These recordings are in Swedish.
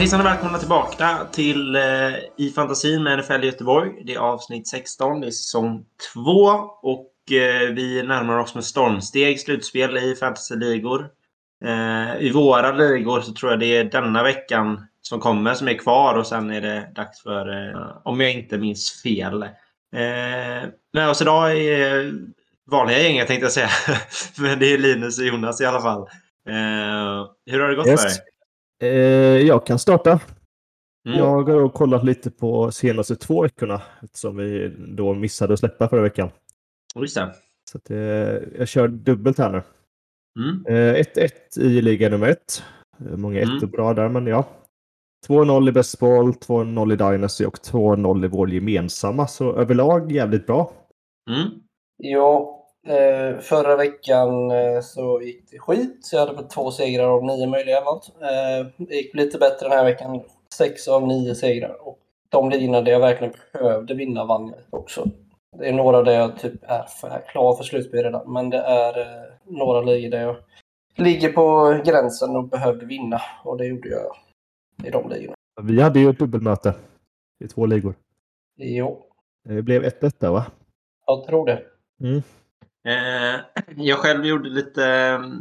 Hejsan och välkomna tillbaka till eh, I fantasin med NFL Göteborg. Det är avsnitt 16, det är säsong 2 och eh, vi närmar oss med stormsteg slutspel i fantasyligor. Eh, I våra ligor så tror jag det är denna veckan som kommer som är kvar och sen är det dags för, eh, om jag inte minns fel. Eh, med oss idag är vanliga gänget tänkte jag säga. Men det är Linus och Jonas i alla fall. Eh, hur har det gått Yes. för dig? Eh, jag kan starta. Mm. Jag har då kollat lite på senaste två veckorna eftersom vi då missade att släppa förra veckan. Just det. Så att, eh, jag kör dubbelt här nu. Mm. Eh, 1-1 i liga nummer ett. Eh, Många Mm. ettor bra där, men ja. 2-0 i Best Ball, 2-0 i Dynasty och 2-0 i vår gemensamma. Så överlag jävligt bra. Mm. Ja, eh, förra veckan eh, så gick det skit. Så jag hade två segrar av nio möjliga något. Eh, det gick lite bättre den här veckan. Sex av nio segrar. Och de ligorna där jag verkligen behövde vinna vann jag också. Det är några där jag typ är för, klar för slutspel redan. Men det är eh, några ligor där jag ligger på gränsen och behövde vinna. Och det gjorde jag i de ligorna. Vi hade ju ett dubbelmöte i två ligor. Jo, Det blev 1-1 där va? jag tror det. Mm. Eh, jag själv gjorde lite,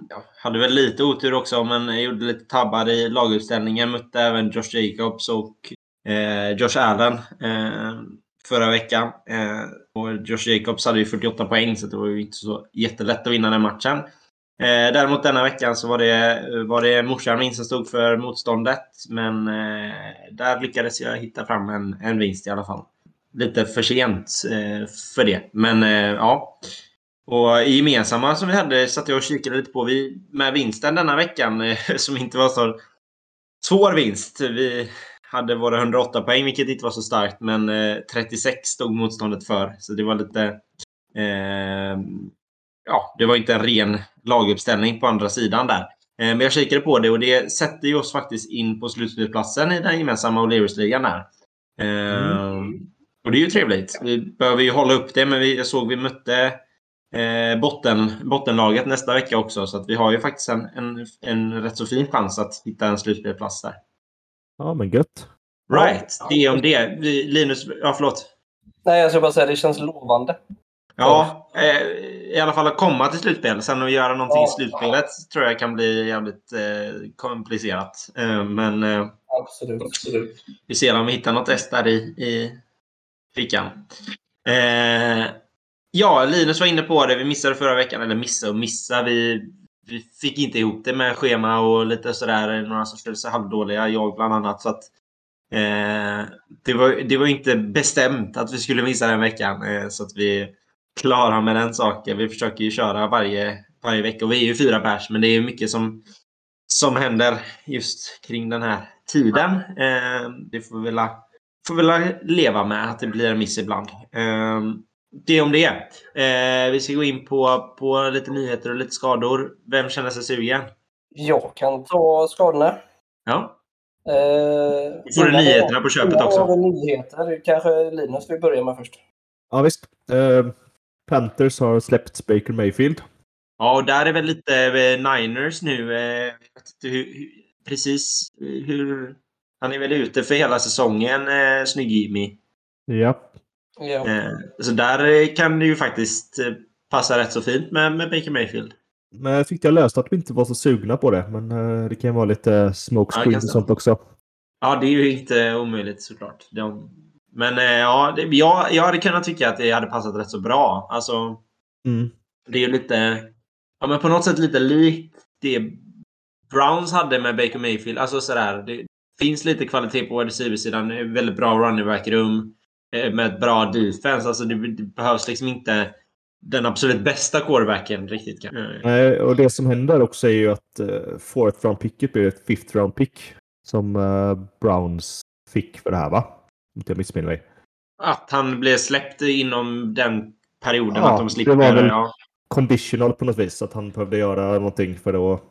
jag hade väl lite otur också, men jag gjorde lite tabbar i laguppställningen. Mötte även Josh Jacobs och eh, Josh Allen eh, förra veckan. Och Josh Jacobs hade ju 48 poäng, så det var ju inte så jättelätt att vinna den matchen. Däremot denna veckan så var det, var det morsan min som stod för motståndet. Men där lyckades jag hitta fram en, en vinst i alla fall. Lite för sent för det. Men ja. Och i gemensamma som vi hade satt jag och kikade lite på. Vi, med vinsten denna veckan, eh, som inte var så svår vinst. Vi hade våra 108 poäng, vilket inte var så starkt. Men eh, 36 stod motståndet för. Så det var lite... Eh, ja, det var inte en ren laguppställning på andra sidan där. Eh, men jag kikade på det och det sätter ju oss faktiskt in på slutspelsplatsen i den gemensamma O'Learys-ligan där. Eh, Och det är ju trevligt. Vi behöver ju hålla upp det, men vi, jag såg vi mötte eh, botten, bottenlaget nästa vecka också. Så att vi har ju faktiskt en, en, en rätt så fin chans att hitta en slutspelplats där. Ja, men gött. Right, det är om det. Vi- Linus, ja förlåt. Nej, jag ska bara säga det känns lovande. Ja, eh, i alla fall att komma till slutspel. Sen att göra någonting i Ja. slutspelet tror jag kan bli jävligt eh, komplicerat. Eh, men eh, Absolut. Absolut. vi ser om vi hittar något S där i, i fickan. Ja, Linus var inne på det. Vi missade förra veckan. Eller missa och missa. Vi, vi fick inte ihop det med schema och lite sådär. Några som skulle säga halvdåliga. Jag bland annat. Så att, eh, det, var, det var inte bestämt att vi skulle missa den veckan. Eh, så att vi är klara med den saken. Vi försöker ju köra varje, varje vecka. Och vi är ju fyra pers. Men det är mycket som, som händer just kring den här tiden. Eh, det får vi väl, får vi väl leva med att det blir en miss ibland. Eh, det om det. Eh, vi ska gå in på, på lite nyheter och lite skador. Vem känner sig sugen? Jag kan ta skadorna. Ja, Eh, får du nyheterna på köpet också. jag har nyheter. Kanske Linus vill börja med först. Ja, visst. Eh, Panthers har släppt Baker Mayfield. Ja, och där är väl lite eh, Niners nu. Eh, hur, precis hur... Han är väl ute för hela säsongen, eh, snygg Jimmy. Ja. Ja. Eh, så där eh, kan det ju faktiskt eh, passa rätt så fint med, med Baker Mayfield. Men jag tyckte jag löste att de inte var så sugna på det. Men det kan vara lite smoke Ja, och sånt också. Ja, det är ju inte omöjligt såklart. De, men ja, det, jag, jag hade kunnat tycka att det hade passat rätt så bra. Alltså, Mm. det är ju lite... Ja, men på något sätt lite likt det Browns hade med Baker Mayfield. Alltså sådär. Det finns lite kvalitet på wide receiver-sidan. Det är Väldigt bra running back-rum. Eh, Med ett bra defense. Alltså det, det behövs liksom inte den absolut bästa quarterbacken riktigt. kan- Nej, och det som händer också är ju att uh, fourth round picket blir ett fifth round pick. Som eh, Browns fick för det här va? Om inte jag missminner mig. Att han blev släppt inom den perioden. Ja, att de slipper... det var väl- ja. Conditional på något vis. Att han behövde göra någonting för att...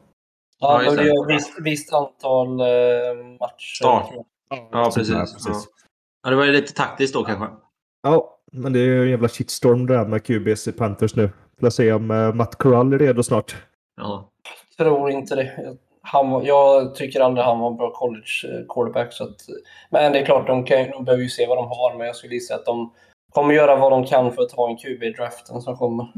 Ja, Ja, det det. är visst, visst antal eh, matcher. Start. Ja, precis. Ja, Ja. Ja, det var ju lite taktiskt då kanske. Ja, men det är ju en jävla shitstorm det där med QBs i Panthers nu. Får se om eh, Matt Corral är redo snart. Ja. tror inte det. han, jag tycker aldrig han var en bra college eh, quarterback. Så att, men det är klart, de, kan, de behöver ju se vad de har. Men jag skulle gissa att de kommer göra vad de kan för att ha en QB i draften som kommer.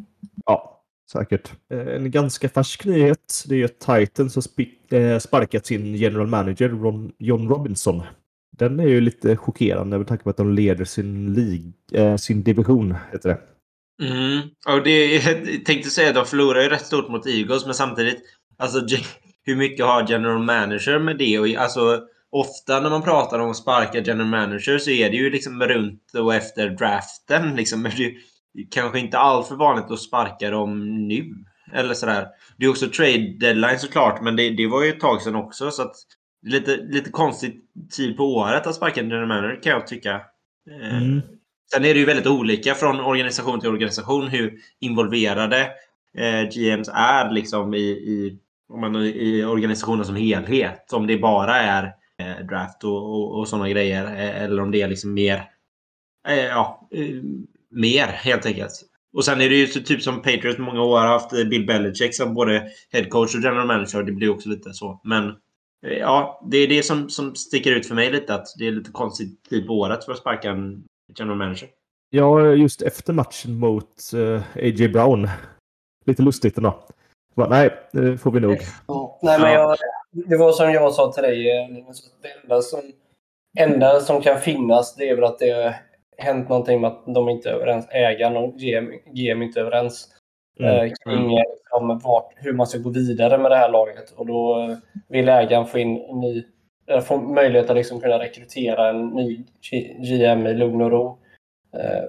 Ja, säkert. Eh, en ganska färsk nyhet. Det är att Titans har sparkat sin general manager Ron, John Robinson. Den är ju lite chockerande med tanke på att de leder sin, lig, eh, sin division. Heter det. Mm. Och det, jag tänkte säga att de förlorar ju rätt stort mot Eagles, men samtidigt, alltså hur mycket har general manager med det? Och, alltså, ofta när man pratar om att sparka general manager så är det ju liksom runt och efter draften. Liksom. Men det är kanske inte allt för vanligt att sparka dem nu. Eller sådär. Det är också trade deadline såklart, men det, det var ju ett tag sedan också. Så att, lite, lite konstigt tid på året att sparka en general manager kan jag tycka. Eh, mm. Sen är det ju väldigt olika från organisation till organisation hur involverade eh, GMs är liksom i, i, om man, i organisationen som helhet. Om det bara är eh, draft och, och, och sådana grejer eh, eller om det är liksom mer, eh, ja, mer helt enkelt. Och sen är det ju typ som Patriots många år har haft Bill Belichick som både head coach och general manager. Det blir också lite så. Men ja, det är det som, som sticker ut för mig lite. Att det är lite konstigt tid på året för att sparka en general manager. Ja, just efter matchen mot uh, eh, A.J. Brown. Lite lustigt ändå. Bara, nej, det får vi nog. Ja, nej, men jag, det var som jag sa till dig. Eh, det enda som, enda som kan finnas det är väl att det har hänt någonting med att de inte är överens. Ägaren och GM, GM inte är överens. Mm. Eh, kring liksom, vart, hur man ska gå vidare med det här laget. Och då eh, vill ägaren få in ny, eh, få möjlighet att liksom kunna rekrytera en ny GM i lugn och ro.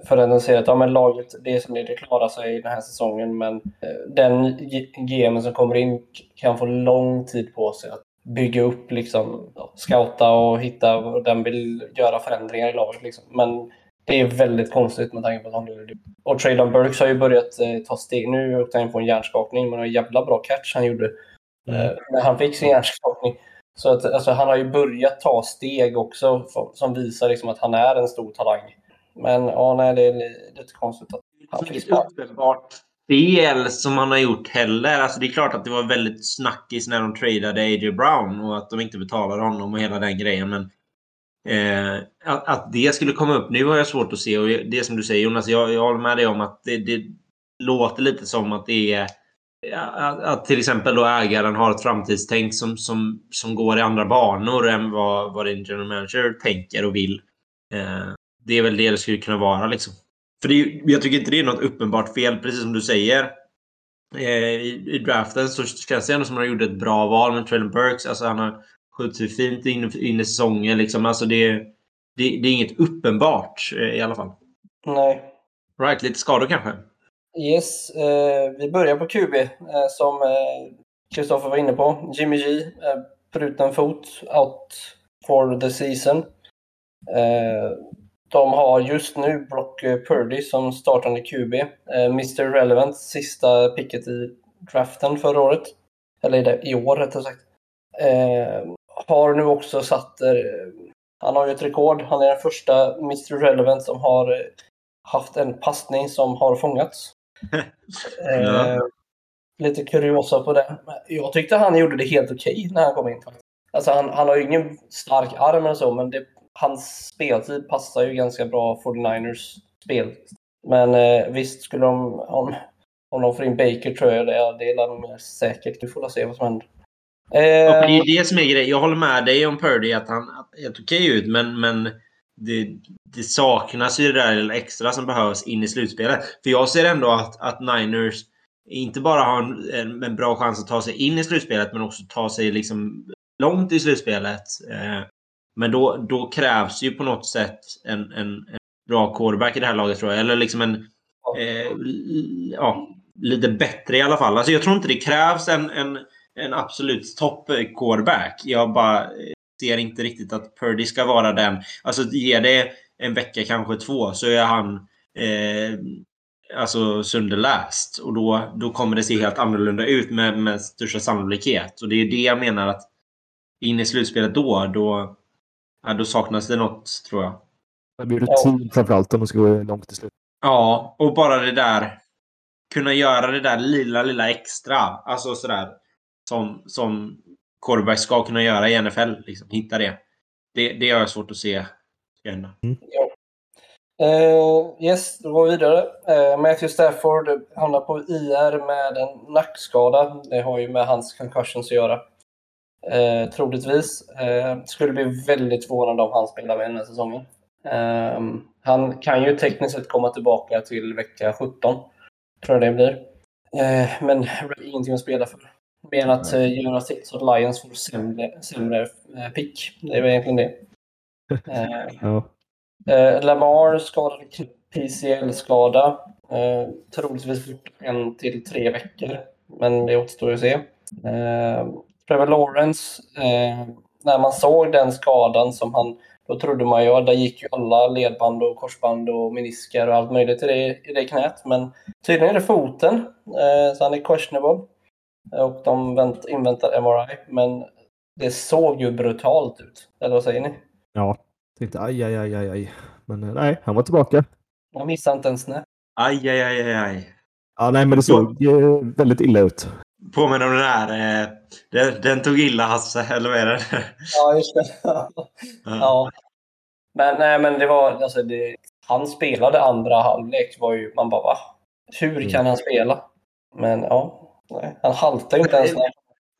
För att den säger att ja, men laget, det är som det, det klarar sig den här säsongen men den GM som kommer in kan få lång tid på sig att bygga upp, liksom, scouta och hitta och den vill göra förändringar i laget. Liksom. Men det är väldigt konstigt med tanke på att han gjorde det. Och Traylon Burks har ju börjat eh, ta steg. Nu åkte han på en hjärnskakning, men en jävla bra catch han gjorde mm. eh, när han fick sin hjärnskakning. Så att, alltså, han har ju börjat ta steg också som visar liksom, att han är en stor talang. Men ja, nej, det är lite konstigt att han fick uppenbart fel som han har gjort heller. Alltså det är klart att det var väldigt snackis när de tradade A.J. Brown och att de inte betalade honom och hela den grejen. Men eh, att, att, det skulle komma upp nu har jag svårt att se. Och det som du säger Jonas, jag, jag håller med dig om att det, det låter lite som att det är att, att till exempel då ägaren har ett framtidstänk som, som, som går i andra banor än vad, vad din general manager tänker och vill. Eh, det är väl det det skulle kunna vara liksom. För det jag tycker inte det är något uppenbart fel, precis som du säger. Eh, i, I draften så känns det ändå som att han gjorde ett bra val med Traylon Burks. Alltså han har skjutit fint in, in i säsongen. Liksom. Alltså det, det, det är inget uppenbart eh, i alla fall. Nej. Right, lite skador kanske? Yes, eh, vi börjar på QB eh, som Kristoffer eh, var inne på. Jimmy G, eh, bruten fot, out for the season. Eh, de har just nu Brock Purdy som startande QB. Eh, Mr Relevant, sista picket i draften förra året. Eller i år rättare sagt. Eh, har nu också satt... Eh, han har ju ett rekord. Han är den första Mr Relevant som har haft en passning som har fångats. ja. Lite kuriosa på det. Jag tyckte han gjorde det helt okej när han kom in. Alltså han, han har ju ingen stark arm eller så, men det hans speltid passar ju ganska bra 49ers spel. Men eh, visst, skulle de, om, om de får in Baker tror jag det, det är de säkert. Vi får se vad som händer. Eh, det är det som är grejen. Jag håller med dig om Purdy att han helt okej ut, men, men det, det, saknas ju det där extra som behövs in i slutspelet. För jag ser ändå att, att Niners inte bara har en, en, bra chans att ta sig in i slutspelet, men också ta sig liksom långt i slutspelet. Eh, men då, då krävs ju på något sätt en, en, en bra quarterback i det här laget tror jag. Eller liksom en... Eh, ja, lite bättre i alla fall. Alltså jag tror inte det krävs en, en, en absolut topp quarterback. Jag bara ser inte riktigt att Purdy ska vara den. Alltså ge det en vecka, kanske två, så är han eh, alltså sönderläst. Och då, då kommer det se helt annorlunda ut med, med största sannolikhet. Och det är det jag menar att in i slutspelet då, då Ja, då saknas det något, tror jag. Det blir rutin framförallt om man ska gå långt till slut. Ja, och bara det där. Kunna göra det där lilla, lilla extra. Alltså sådär. Som, som quarterback ska kunna göra i NFL. Liksom, hitta det. Det, det har jag svårt att se hända. Uh, yes, då går vi vidare. Uh, Matthew Stafford hamnar på IR med en nackskada. Det har ju med hans concussions att göra. Uh, troligtvis. Uh, skulle bli väldigt förvånande om han spelar med den här säsongen. Uh, han kan ju tekniskt sett komma tillbaka till vecka 17. Tror jag det blir. Uh, men ingenting att spela för. Mer att uh, göra sitt så att Lions får sämre, sämre pick. Det är väl egentligen det. ja. Eh, Lamar skadad PCL-skada. Eh, troligtvis en till tre veckor. Men det återstår att se. Eh, Trevor Lawrence, eh, när man såg den skadan som han... Då trodde man ju att där gick ju alla ledband och korsband och menisker och allt möjligt i det, i det knät. Men tydligen är det foten. Eh, så han är questionable. Och de vänt, inväntar MRI. Men det såg ju brutalt ut. Eller vad säger ni? Ja, Tänkte aj, aj, aj, aj, aj. Men eh, nej, han var tillbaka. Jag missade inte ens det. Aj, aj, aj, aj, aj. Ja, nej, men det såg eh, väldigt illa ut. Påminner om den här. Eh, den, den, tog illa Hasse, eller vad är det? Ja, just det. ja. ja. Men, nej, men det var... Alltså, det, han spelade andra halvlek. Var ju, man bara, va? Hur kan mm. han spela? Men ja, nej, han haltar ju inte ens.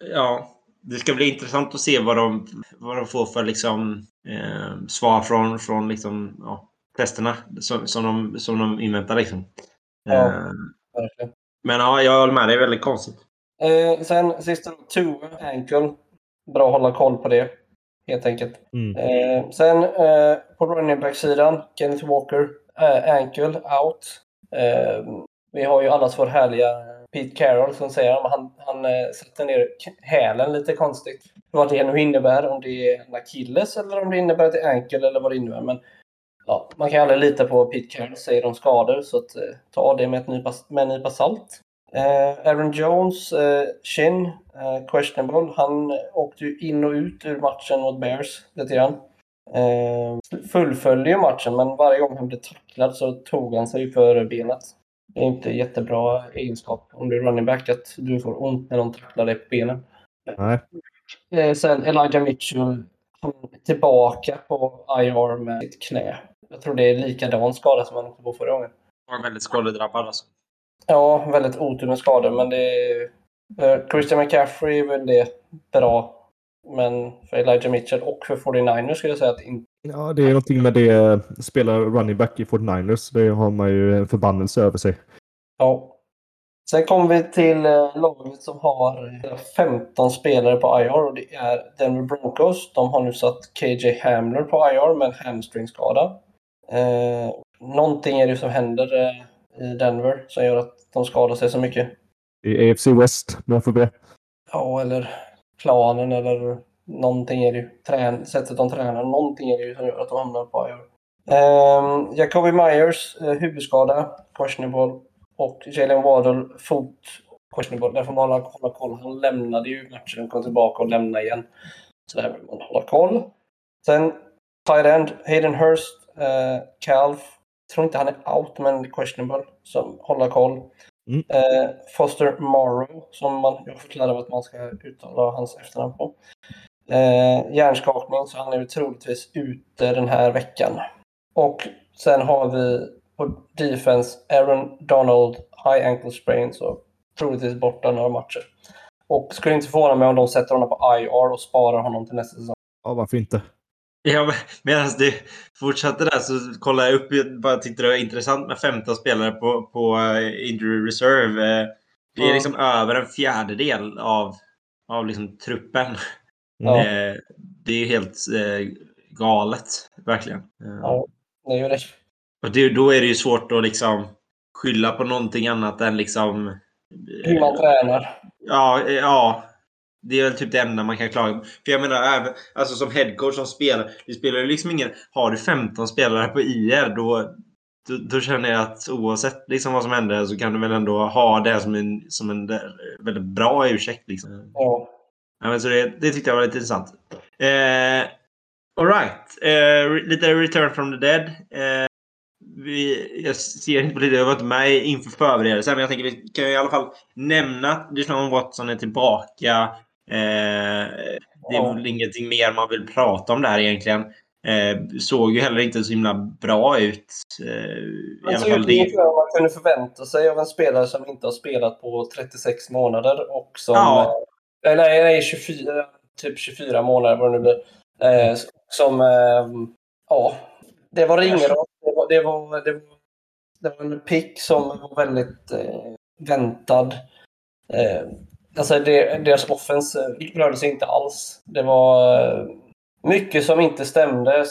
Ja, det ska bli intressant att se vad de, vad de får för liksom, eh, svar från, från liksom, ja, testerna som, som, de, som de inväntar. Liksom. Ja, eh, men ja, jag håller med. Det är väldigt konstigt. Eh, sen sista two ankle. Bra att hålla koll på det. Helt enkelt. Mm. Eh, sen eh, på running back-sidan, Kenneth Walker, eh, ankle out. Eh, vi har ju allas vår härliga Pete Carroll som säger att han, han eh, sätter ner hälen lite konstigt. Vad det nu innebär, om det är en akilles eller om det innebär att det är enkel eller vad det innebär. Men ja, man kan aldrig lita på vad Pete Carroll säger om skador så att, eh, ta det med, ett nypa, med en nypa salt. Eh, Aaron Jones, eh, Shin, eh, questionable. Han åkte ju in och ut ur matchen mot Bears lite grann. Eh, fullföljde ju matchen men varje gång han blev tacklad så tog han sig för benet. Det är inte jättebra egenskap om du är running back att du får ont när någon tacklar dig på benen. Nej. Eh, sen Elijah Mitchell, tillbaka på IR med sitt knä. Jag tror det är likadan skada som han åkte på förra gången. Han är väldigt skadedrabbad alltså. Ja, väldigt otur med skador, men det är... Eh, Christian McCaffrey är väl det bra. Men för Elijah Mitchell och för 49ers skulle jag säga att inte Ja, det är någonting med det. Spela running back i 49ers. Det har man ju en förbannelse över sig. Ja. Sen kommer vi till eh, laget som har 15 spelare på IR och det är Denver Broncos. De har nu satt KJ Hamler på IR med en hamstringskada. Eh, någonting är det som händer eh, i Denver som gör att de skadar sig så mycket. I AFC West, om jag får be. Ja, eller planen eller någonting är det ju. Trän, sättet de tränar, någonting är det ju som gör att de hamnar på IR. Um, ehm, Jacobi Myers, uh, huvudskada, questionable. Och Jalen Waddle, fot, questionable. Där får man hålla, hålla koll. Han lämnade ju matchen, kom tillbaka och lämnade igen. Så där vill man hålla koll. Sen tight end, Hayden Hurst, uh, Calf. Jag tror inte han är out, men questionable. Så hålla koll. Mm. Uh, Foster Morrow, som man, jag förklarar att man ska uttala hans efternamn på eh, hjärnskakning så han är troligtvis ute den här veckan. Och sen har vi på defense Aaron Donald, high ankle sprain, så troligtvis borta några matcher. Och skulle inte förvåna mig om de sätter honom på IR och sparar honom till nästa säsong. Ja, varför inte? Ja, medan det fortsatte där så kollade jag upp, bara tyckte det var intressant med 15 spelare på, på uh, injury reserve. Det är liksom mm. över en fjärdedel av, av liksom truppen. Ja. Det, det är helt eh, galet, verkligen. Ja, det är det. Och det, då är det ju svårt att liksom skylla på någonting annat än liksom... Eh, Hur man tränar. Ja, eh, ja. Det är väl typ det enda man kan klaga på. För jag menar, även, alltså som headcoach som spelar, det spelar ju liksom ingen... Har du 15 spelare på IR då, då, då, känner jag att oavsett liksom vad som händer så kan du väl ändå ha det som en, som en väldigt bra ursäkt. Liksom. Ja. Ja, men så det, det tyckte jag var lite intressant. Eh, Alright. Eh, lite Return from the Dead. Eh, vi, jag ser inte på det, jag var inte med inför förberedelsen, men jag tänker vi kan i alla fall nämna att Deshaun Watson är tillbaka. Det är väl ingenting mer man vill prata om där egentligen. Eh, såg ju heller inte så himla bra ut. Eh, I alla fall det. man kunde förvänta sig av en spelare som inte har spelat på 36 månader och som... Ja. Eh, nej, nej 24, typ 24 månader vad det nu blir. Eh, som... Eh, ja, det var ringrostigt. Det var, det, var, det, var, det var en pick som var väldigt eh, väntad. Alltså det, deras offens rörde sig inte alls. Det var eh, mycket som inte stämde.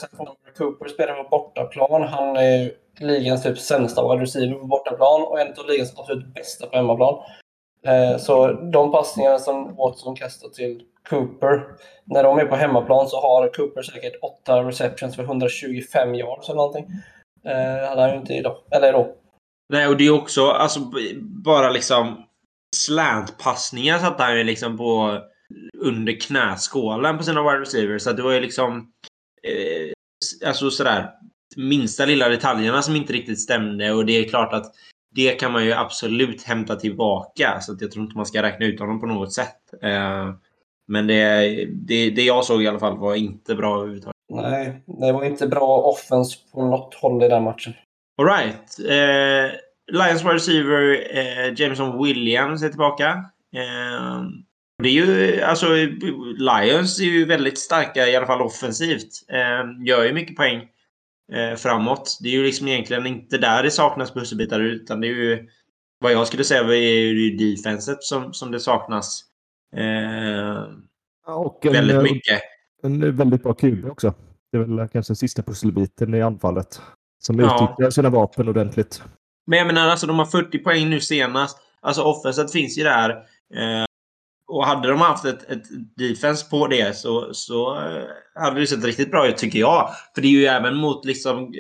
Cooper spelade på bortaplan. Han är ligans typ sämsta wide receiver på bortaplan och en av ligans absolut bästa på hemmaplan. Eh, så de passningarna som Watson kastar till Cooper, när de är på hemmaplan så har Cooper säkert 8 receptions för 125 yards eller någonting. Det hade han ju inte idag. Eller då. Nej, och det är också alltså, bara liksom slantpassningar satte han ju liksom på under knäskålen på sina wide receivers. Så det var ju liksom... Eh, alltså sådär minsta lilla detaljerna som inte riktigt stämde och det är klart att det kan man ju absolut hämta tillbaka. Så att jag tror inte man ska räkna ut honom på något sätt. Eh, men det, det, det jag såg i alla fall var inte bra överhuvudtaget. Nej, det var inte bra offens på något håll i den matchen. Alright. Eh, Lions wide receiver eh, Jameson Williams är tillbaka. Eh, det är ju, alltså, Lions är ju väldigt starka, i alla fall offensivt. Eh, gör ju mycket poäng eh, framåt. Det är ju liksom egentligen inte där det saknas pusselbitar, utan det är ju vad jag skulle säga är ju defenset som, som det saknas. Eh, och en, väldigt mycket. En väldigt bra QB också. Det är väl kanske sista pusselbiten i anfallet. Som utnyttjar ja. sina vapen ordentligt. Men jag menar, alltså de har 40 poäng nu senast. Alltså offenset finns ju där. Eh, och hade de haft ett, ett defense på det så, så eh, hade det sett riktigt bra ut tycker jag. För det är ju även mot liksom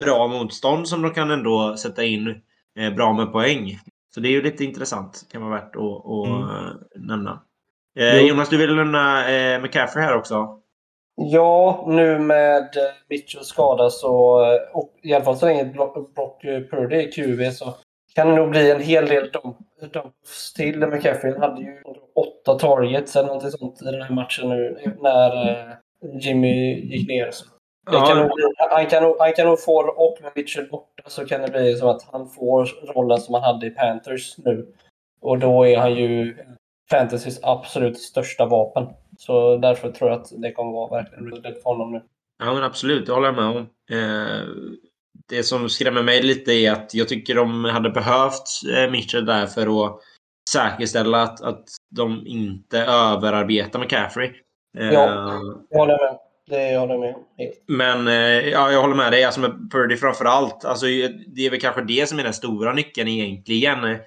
bra motstånd som de kan ändå sätta in eh, bra med poäng. Så det är ju lite intressant. Kan vara värt att, att mm. nämna. Eh, Jonas, du vill nämna eh, McCaffrey här också? Ja, nu med Mitchell skada så, och i alla fall så länge Brock Purdy är QB så kan det nog bli en hel del dumps till. McCaffrey hade ju åtta targets eller något sånt i den här matchen nu när eh, Jimmy gick ner. Så ja. kan bli, han, kan nog, han kan nog få, och med Mitchell borta så kan det bli som att han får rollen som han hade i Panthers nu. Och då är han ju fantasys absolut största vapen. Så därför tror jag att det kommer vara verkligen rätt för honom nu. Ja men absolut, det håller jag med om. Eh, det som skrämmer mig lite är att jag tycker de hade behövt eh, Mitchell där för att säkerställa att, att de inte överarbetar med Caffrey. Ja, uh, jag håller med. Det håller jag med Men ja, jag håller med dig. Alltså med Purdy framför allt. Alltså, det är väl kanske det som är den stora nyckeln egentligen.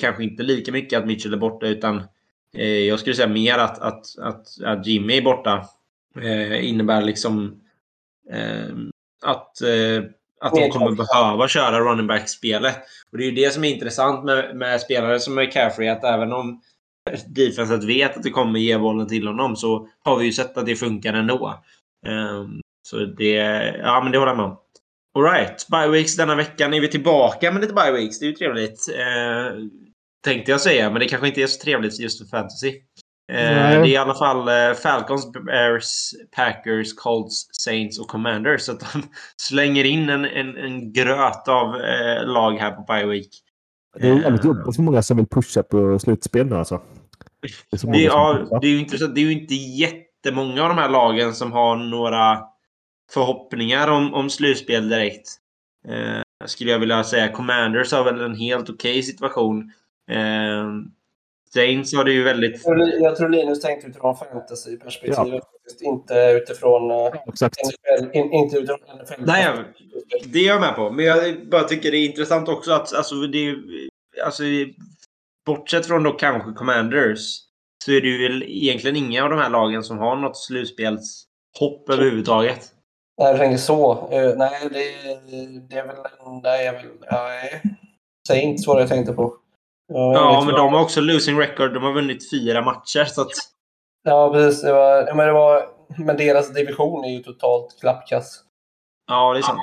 Kanske inte lika mycket att Mitchell är borta utan jag skulle säga mer att, att, att, att Jimmy är borta. innebär liksom att att de kommer behöva köra running back-spelet. Och det är ju det som är intressant med, med spelare som McCaffrey, att även om defenset vet att det kommer ge bollen till honom så har vi ju sett att det funkar ändå. Så det, ja men det håller jag med om. Alright, bye denna veckan är vi tillbaka med lite bye Det är ju trevligt. Tänkte jag säga, men det kanske inte är så trevligt just för fantasy. Eh, det är i alla fall eh, Falcons, Bears, Packers, Colts, Saints och Commanders. Så att de slänger in en, en, en gröt av eh, lag här på Bye Week. Det är väldigt jobbigt för många som vill pusha på slutspel nu alltså. Det är, det, ja, det är ju intressant. Det är ju inte jättemånga av de här lagen som har några förhoppningar om, om slutspel direkt. Eh, skulle jag vilja säga. Commanders har väl en helt okej okay situation. Eh, Saints var det ju väldigt... Jag tror Linus tänkte utifrån fantasy-perspektivet. Ja. Inte utifrån... Eh, Exakt. NFL, in, inte utifrån NFL. Nej, det är jag med på. Men jag bara tycker det är intressant också att alltså, det är, alltså, bortsett från då kanske Commanders så är det ju väl egentligen inga av de här lagen som har något slutspelshopp överhuvudtaget. Nej, jag tänker så. Uh, nej, det, det är väl enda jag vill... Nej. Saints var det jag tänkte på. Ja, men de har också losing record. De har vunnit fyra matcher. Så att... Ja, precis. Det var, men, det var, men deras division är ju totalt klappkass. Ja, det är sant.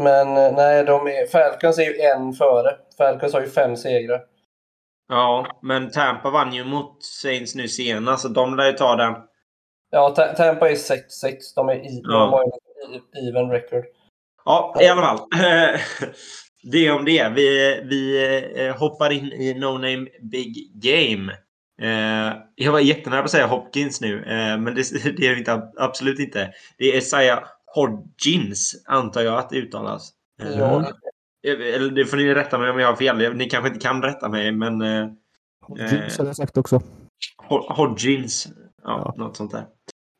Men eh, nej, de är, Falcons är ju en före. Falcons har ju fem segrar. Ja, men Tampa vann ju mot Saints nu senast, så de lär ju ta den. Ja, Ta- Tampa är 6-6. De är i, Ja. de har even record. Ja, i alla fall. Det om det. Vi, vi eh, hoppar in i No Name Big Game. Eh, Jag var jättenära på att säga Hopkins nu, eh, men det, det är inte, absolut inte. Det är Isaiah Hodgins, antar jag att det uttalas. Eh, Ja, Eller det får ni rätta mig om jag har fel. Ni kanske inte kan rätta mig, men eh, Jeans hade jag sagt också. Ho- Hodgins. Ja, Ja. något sånt där.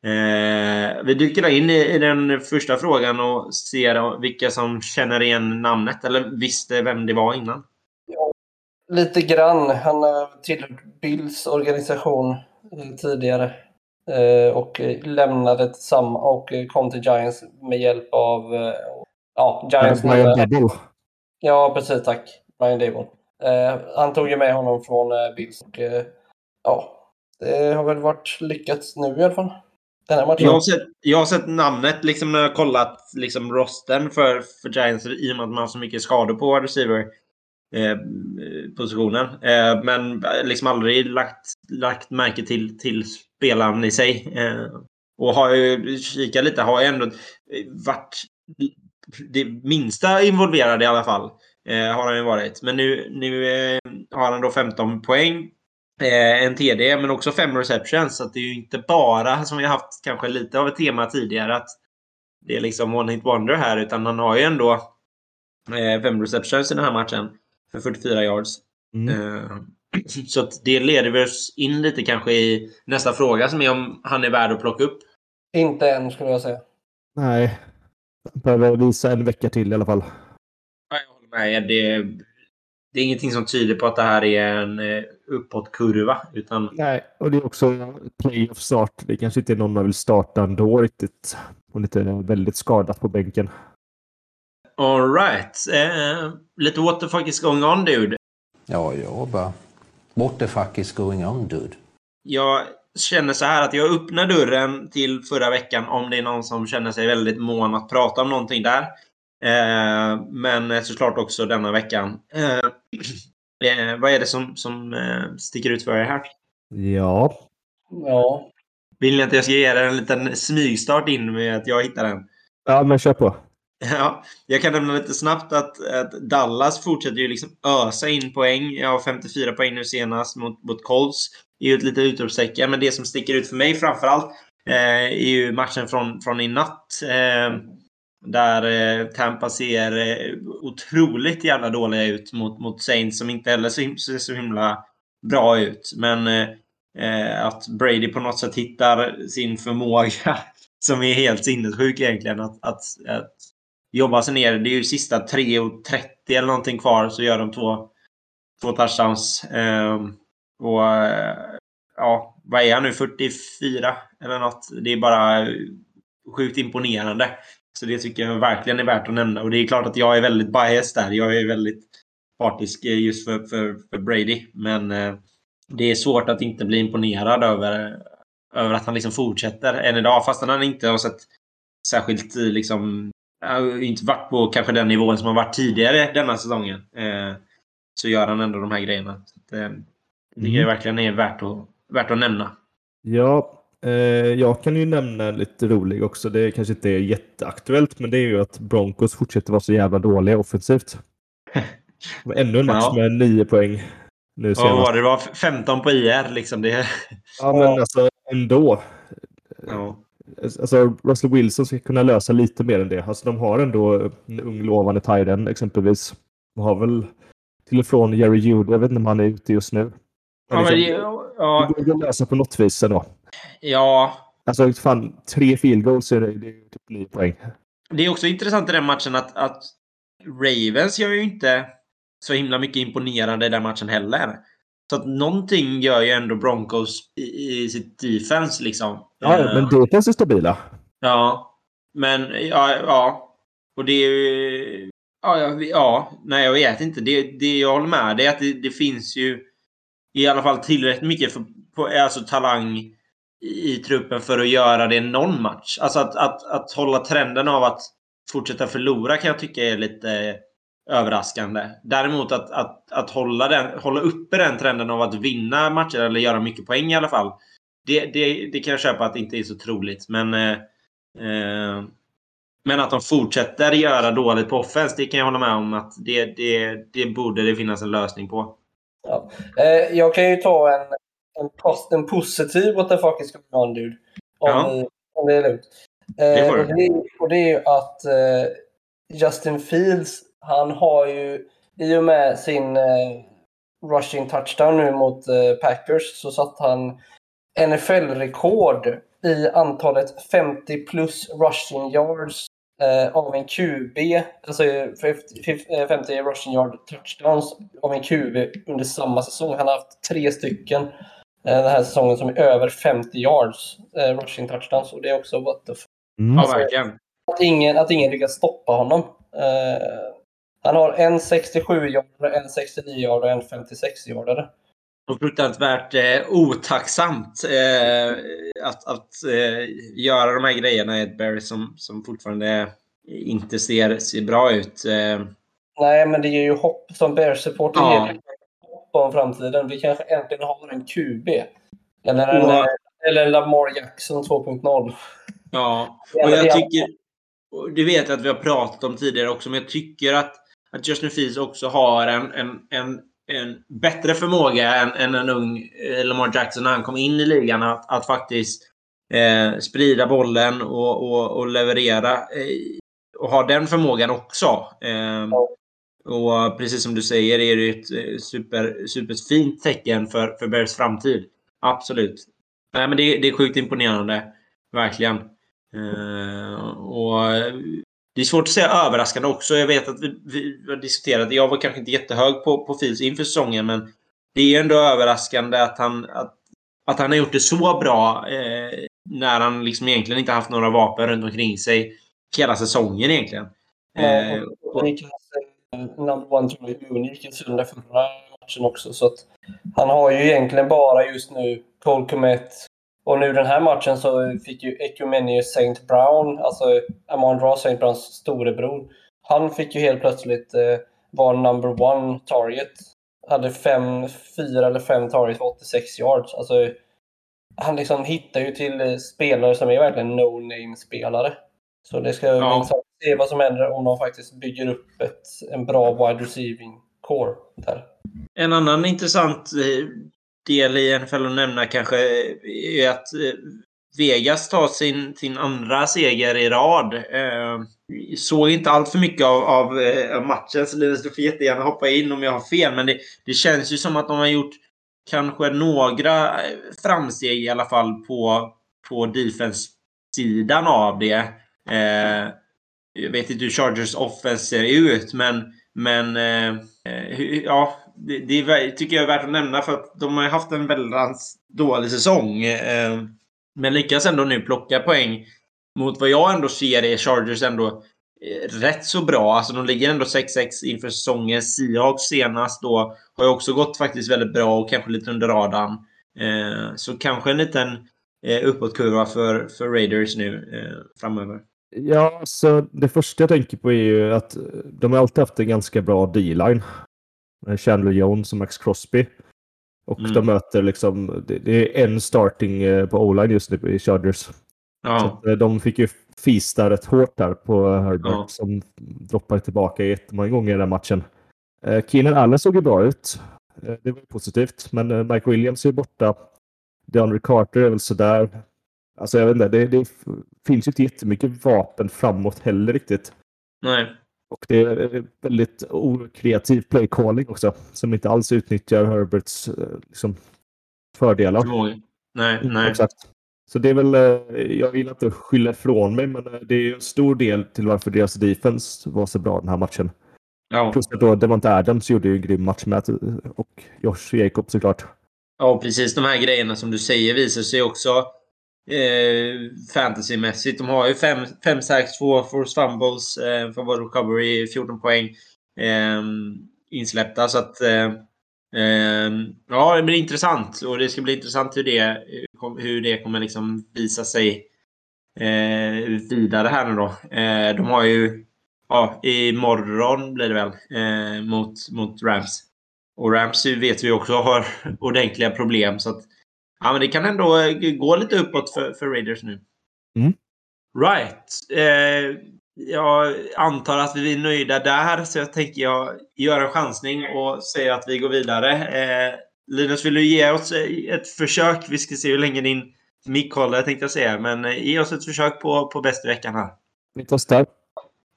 Eh, vi dyker in i, i den första frågan och ser vilka som känner igen namnet eller visste vem det var innan. lite grann. Han har tillhört Bills organisation eh, tidigare. Eh, och eh, lämnade samma och eh, kom till Giants med hjälp av eh, ja, Giants Brian. Ja, precis. Tack. Brian Dable. Eh, han tog ju med honom från eh, Bills. Och, eh, ja, det har väl varit lyckat nu i alla fall. Den här matchen. Jag har sett, jag har sett namnet liksom när jag har kollat liksom rosten för, för Giants i och med att man har så mycket skador på receiver. Eh, positionen. Eh, men eh, liksom aldrig lagt, lagt märke till, till spelaren i sig. Eh, och har ju kikat lite, har ju ändå varit det minsta involverad i alla fall. Eh, har han ju varit. Men nu, nu eh, har han då 15 poäng. Eh, en TD, men också fem receptions. Så att det är ju inte bara, som vi har haft kanske lite av ett tema tidigare, att det är liksom one hit wonder här. Utan han har ju ändå eh, fem receptions i den här matchen. För 44 yards. Mm. Eh, så att det leder vi oss in lite kanske i nästa fråga som är om han är värd att plocka upp. Inte än skulle jag säga. Nej. Behöver visa en vecka till i alla fall. Ja, Jag håller med. Det, det är ingenting som tyder på att det här är en eh, uppåtkurva. Utan Nej, och det är också playoff start. Det kanske inte är någon man vill starta ändå riktigt. Och lite väldigt skadat på bänken. alright. Eh, lite what the fuck is going on dude. Ja, jag bara... What the fuck is going on dude? Jag känner så här att jag öppnar dörren till förra veckan om det är någon som känner sig väldigt mån att prata om någonting där. Eh, men såklart också denna veckan. Eh, eh, vad är det som, som eh, sticker ut för er här? Ja. Ja, Vill ni att jag ska ge er en liten smygstart in med att jag hittar den? Ja, men kör på. Ja, jag kan nämna lite snabbt att, att Dallas fortsätter ju liksom ösa in poäng. Jag har 54 poäng nu senast mot, mot Colts. Det är ju ett litet utropstecken, men det som sticker ut för mig framförallt eh, är ju matchen från, från i natt. Eh, där eh, Tampa ser eh, otroligt jävla dåliga ut mot, mot Saints som inte heller ser, så himla bra ut. Men eh, eh, att Brady på något sätt hittar sin förmåga som är helt sinnessjuk egentligen. Att, att, att jobba sig ner. Det är ju sista 3.30 eller någonting kvar så gör de två, två touchdowns. Ehm, och eh, ja, vad är han nu? 44 eller något. Det är bara sjukt imponerande. Så det tycker jag verkligen är värt att nämna. Och det är klart att jag är väldigt biased där. Jag är väldigt partisk eh, just för, för, för Brady. Men eh, det är svårt att inte bli imponerad över, över att han liksom fortsätter än idag. Fastän han inte har sett särskilt eh, liksom ju inte varit på kanske den nivån som har varit tidigare denna säsongen. Eh, så gör han ändå de här grejerna. Så att, eh, det tycker jag verkligen är värt att, värt att nämna. Ja, eh, jag kan ju nämna lite rolig också. Det kanske inte är jätteaktuellt, men det är ju att Broncos fortsätter vara så jävla dåliga offensivt. Det ännu en match Ja. med nio poäng. Nu senast. vad det var 15 på IR liksom. Det, Ja, men alltså ändå. ja. Alltså, Russell Wilson ska kunna lösa lite mer än det. Alltså, de har ändå en ung lovande Tyden exempelvis. De har väl till och från Jerry Judy. Jag vet inte om han är ute just nu. Men Ja, men det, liksom, det ja, går att lösa på något vis ändå. Ja, Alltså fan, tre field goals är det, det är typ nio poäng. det är också intressant i den matchen att, att Ravens gör ju inte så himla mycket imponerande i den matchen heller. Så att någonting gör ju ändå Broncos i, i sitt defense liksom. Ja, Eh, men defense är stabila. Ja, men ja, ja. Och det är ju... Ja, ja, ja, nej jag vet inte. Det, det jag håller med det är att det, det finns ju i alla fall tillräckligt mycket för, på, alltså talang i, truppen för att göra det någon match. Alltså att, att, att hålla trenden av att fortsätta förlora kan jag tycka är lite överraskande. Däremot att, att, att hålla, den, hålla uppe den trenden av att vinna matcher eller göra mycket poäng i alla fall. Det, det, det kan jag köpa att det inte är så troligt. Men, eh, eh, men att de fortsätter göra dåligt på offense, det kan jag hålla med om att det, det, det borde det finnas en lösning på. Ja. Eh, jag kan ju ta en, en, post, en positiv what the fuck is going on dude. Om, Ja. om det är lugnt. Det Eh, och, det, och det är ju att eh, Justin Fields, han har ju i och med sin eh, rushing touchdown nu mot eh, Packers så satt han NFL-rekord i antalet 50 plus rushing yards eh, av en QB. Alltså 50, eh, 50 rushing yard touchdowns av en QB under samma säsong. Han har haft tre stycken den här säsongen som är över 50 yards eh, rushing touchdowns. Och det är också what the f- Mm. Ja, verkligen. att ingen, att ingen lyckas stoppa honom. Eh, han har en 67-yardare, en 69-yardare och en 56-yardare. Och fruktansvärt eh, otacksamt eh, att, att eh, göra de här grejerna i ett Barry som, som fortfarande inte ser, ser bra ut. Eh, Nej, men det ger ju hopp som Bears-supporter. Ja. Om framtiden. Vi kanske äntligen har en QB. Eller en, eh, eller en Lamar Jackson 2.0. ja, Ja, och jag tycker... Det vet jag att vi har pratat om tidigare också, men jag tycker att, att Justin Fields också har en, en, en, en bättre förmåga än, än en ung eh, Lamar Jackson när han kom in i ligan. Att, att faktiskt eh, sprida bollen och, och, och leverera. Eh, och ha den förmågan också. Eh, Ja. Och precis som du säger är det ett eh, super, superfint tecken för, för Bears framtid. Absolut. Nej, men det, det är sjukt imponerande. Verkligen. Eh, och det är svårt att säga överraskande också. Jag vet att vi, vi har diskuterat Jag var kanske inte jättehög på, på Fields inför säsongen, men det är ändå överraskande att han, att, att han har gjort det så bra eh, när han liksom egentligen inte haft några vapen runt omkring sig hela säsongen egentligen. Eh, Eh, och hans, eh, number one Troy Moon gick ju sönder förra matchen också. Så att han har ju egentligen bara just nu Cole Komet. Och nu den här matchen så fick ju Ecumenius St. Brown, alltså Amon Ra St. Browns storebror. Han fick ju helt plötsligt eh, vara number one target. Hade fem, fyra eller fem targets för 86 yards. Alltså, han liksom hittar ju till spelare som är verkligen no-name-spelare. Så det ska bli Ja. intressant att se vad som händer om de faktiskt bygger upp ett, en bra wide receiving core där. En annan intressant eh, del i NFL att nämna kanske är att eh, Vegas tar sin, sin andra seger i rad. Eh, såg inte allt för mycket av, av, eh, av matchen, så Linus, du får jättegärna hoppa in om jag har fel. Men det, det känns ju som att de har gjort kanske några framsteg i alla fall på, på defense-sidan av det. Eh, jag vet inte hur Chargers offense ser ut, men, men eh, eh ja, det, det tycker jag är värt att nämna för att de har ju haft en väldigt dålig säsong. Eh, men lyckas ändå nu plocka poäng mot vad jag ändå ser är Chargers ändå eh, rätt så bra. Alltså de ligger ändå 6-6 inför säsongen. Seahawks senast då har ju också gått faktiskt väldigt bra och kanske lite under radarn. Eh, så kanske en liten eh, uppåtkurva för, för Raiders nu eh, framöver. Ja, så det första jag tänker på är ju att eh, de har alltid haft en ganska bra D-line. Med Chandler Jones och Max Crosby. Och Mm. de möter liksom, det, det är en starting eh, på O-line just nu i Chargers. Så Ja, att, eh, de fick ju fista rätt hårt där på Herbert Ja. som droppade tillbaka jättemånga gånger i den matchen. Eh, Keenan Allen såg ju bra ut. Eh, det var positivt. Men eh, Mike Williams är ju borta. DeAndre Carter är väl sådär. Alltså jag vet inte, det, det finns ju inte jättemycket vapen framåt heller riktigt. nej. Och det är väldigt okreativ play calling också. Som inte alls utnyttjar Herberts eh, liksom, fördelar. Nej, nej. Exakt. Så det är väl, eh, jag vill inte skylla ifrån mig, men eh, det är en stor del till varför deras defense var så bra den här matchen. Ja. Plus att då Devonta Adams gjorde ju en grym match med och Josh Jacob såklart. Ja, precis. De här grejerna som du säger visar sig också eh, fantasymässigt. De har ju 5 sacks, 2 force fumbles, eh, forward recovery, 14 poäng eh, insläppta. Så att... Eh, ehm, ja, det blir intressant. Och det ska bli intressant hur det, hur det kommer liksom visa sig eh, vidare här nu då. Eh, de har ju ja, imorgon blir det väl, eh, mot, mot Rams. Och Rams vet vi också har ordentliga problem. Så att, ja, men det kan ändå eh, gå lite uppåt för, för Raiders nu. Mm. Right. Eh, jag antar att vi är nöjda där, så jag tänker jag gör en chansning och säger att vi går vidare. Eh, Linus, vill du ge oss ett försök? Vi ska se hur länge din mick håller, tänkte jag säga. Men eh, ge oss ett försök på, på bäst i veckan här. Vi testar.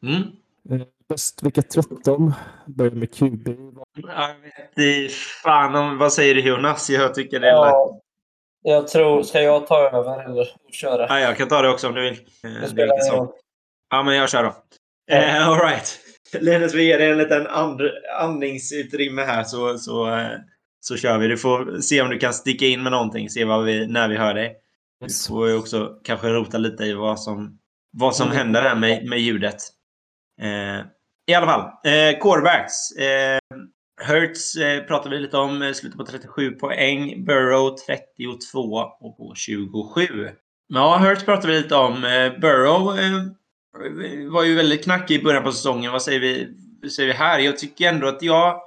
Mm. Eh, Bäst vecka 13. Börjar med QB. Jag vet inte fan om, vad säger du Jonas? Jag tycker det är. Ja, jag tror... Ska jag ta över eller köra? Ja, jag kan ta det också om du vill. Eh, Det är spelar ingen så. roll. Ja, men jag kör då. Ja. Eh, all right. Linus, vi ger dig en liten and andningsutrymme här så, så, eh, så kör vi. Du får se om du kan sticka in med någonting, se vad vi, när vi hör dig. Du får ju också kanske rota lite i vad som, vad som Mm. händer här med, med ljudet. Eh, I alla fall, eh, quarterbacks. Eh, Hertz eh, pratar vi lite om, eh, slutar på 37 poäng. Burrow 32 och på 27. Ja, Hertz pratar vi lite om. Eh, Burrow eh, var ju väldigt knackig i början på säsongen. Vad säger vi, vad säger vi här? Jag tycker ändå att jag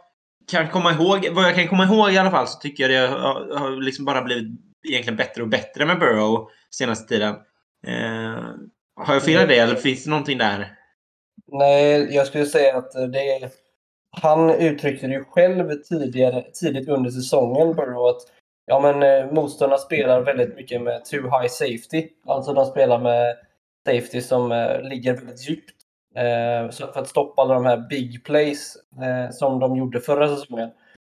kan komma ihåg, vad jag kan komma ihåg i alla fall, så tycker jag det har, har liksom bara blivit egentligen bättre och bättre med Burrow senaste tiden. Eh, har jag fel i det eller finns det någonting där? Nej, jag skulle säga att det är... Han uttryckte det ju själv tidigare, tidigt under säsongen, Burrow, att ja, men, eh, motståndarna spelar väldigt mycket med too high safety. Alltså de spelar med safety som eh, ligger väldigt djupt. Eh, för att stoppa alla de här big plays eh, som de gjorde förra säsongen.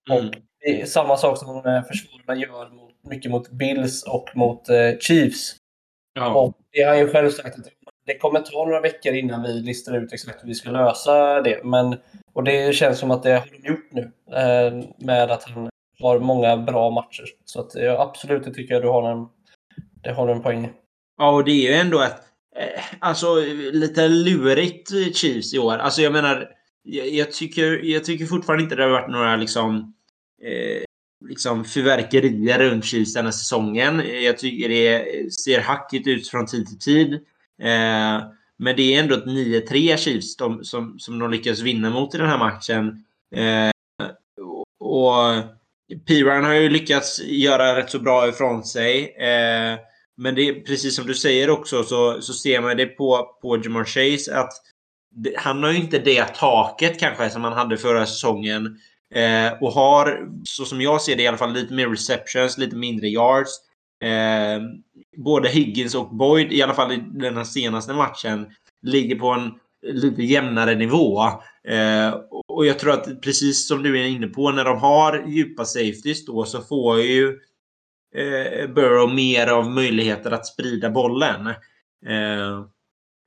Mm. Och det är samma sak som eh, försvararna gör mot, mycket mot Bills och mot eh, Chiefs. Ja. Och det har han ju själv sagt att det kommer ta några veckor innan vi listar ut exakt hur vi ska lösa det. Men, och det känns som att det har de gjort nu. Eh, med att han har många bra matcher. Så att, ja, absolut, det tycker jag du har en, det har en poäng i. Ja, och det är ju ändå ett eh, alltså, lite lurigt Chiefs i år. Alltså jag menar, jag, jag, tycker, jag tycker fortfarande inte det har varit några liksom, eh, liksom fyrverkerier runt Chiefs den här säsongen. Jag tycker det ser hackigt ut från tid till tid. Eh, men det är ändå ett 9-3 Chiefs de, som, som de lyckas vinna mot i den här matchen. Eh, och Piran har ju lyckats göra rätt så bra ifrån sig. Eh, men det precis som du säger också så, så ser man det på, på Jamar Chase att det, han har ju inte det taket kanske som han hade förra säsongen. Eh, och har, så som jag ser det i alla fall, lite mer receptions, lite mindre yards. Eh, både Higgins och Boyd, i alla fall i den här senaste matchen, ligger på en lite jämnare nivå. Eh, och jag tror att precis som du är inne på, när de har djupa safeties då så får ju eh, Burrow mer av möjligheter att sprida bollen. Eh,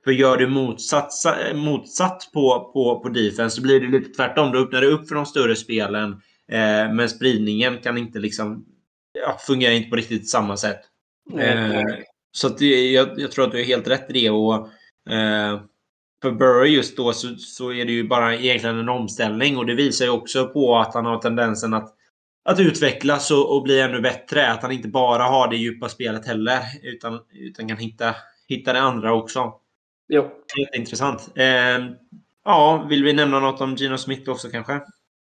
för gör du motsatt, motsatt på, på, på defense så blir det lite tvärtom. Då öppnar det upp för de större spelen. Eh, men spridningen kan inte liksom ja, fungerar inte på riktigt samma sätt. Eh, så det, jag, jag tror att du är helt rätt i det. Och, eh, för Burrow just då så, så är det ju bara egentligen en omställning och det visar ju också på att han har tendensen att, att utvecklas och, och bli ännu bättre. Att han inte bara har det djupa spelet heller utan, utan kan hitta, hitta det andra också. Jo. Jätteintressant. Eh, ja, vill vi nämna något om Gino Smith också kanske?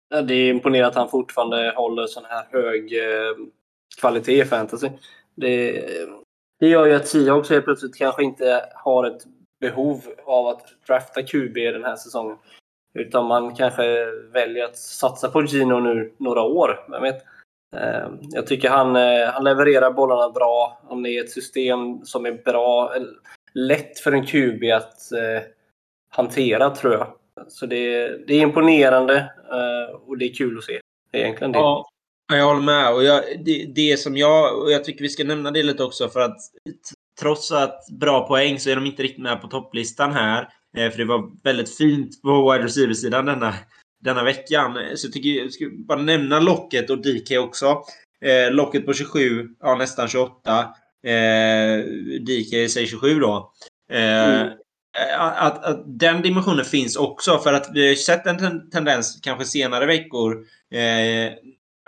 Ja, det är imponerande att han fortfarande håller sån här hög eh, kvalitet i fantasy. Det, det gör ju att Seahawks helt plötsligt kanske inte har ett behov av att drafta QB den här säsongen. Utan man kanske väljer att satsa på Gino nu några år. Vem vet? Eh, jag tycker han, eh, han levererar bollarna bra. Han är ett system som är bra. Lätt för en QB att eh, hantera tror jag. Så det, det är imponerande och det är kul att se. Det är egentligen det. Ja, jag håller med. Och jag, det, det som jag, och jag tycker vi ska nämna det lite också för att trots att bra poäng så är de inte riktigt med på topplistan här. Eh, för det var väldigt fint på wide receiver-sidan denna, denna veckan. Så jag tycker jag ska bara nämna Locket och DK också. Eh, Locket på 27, ja nästan 28. Eh, DK säger 27 då. Eh, Mm. att, att den dimensionen finns också för att vi har sett en ten tendens kanske senare veckor eh,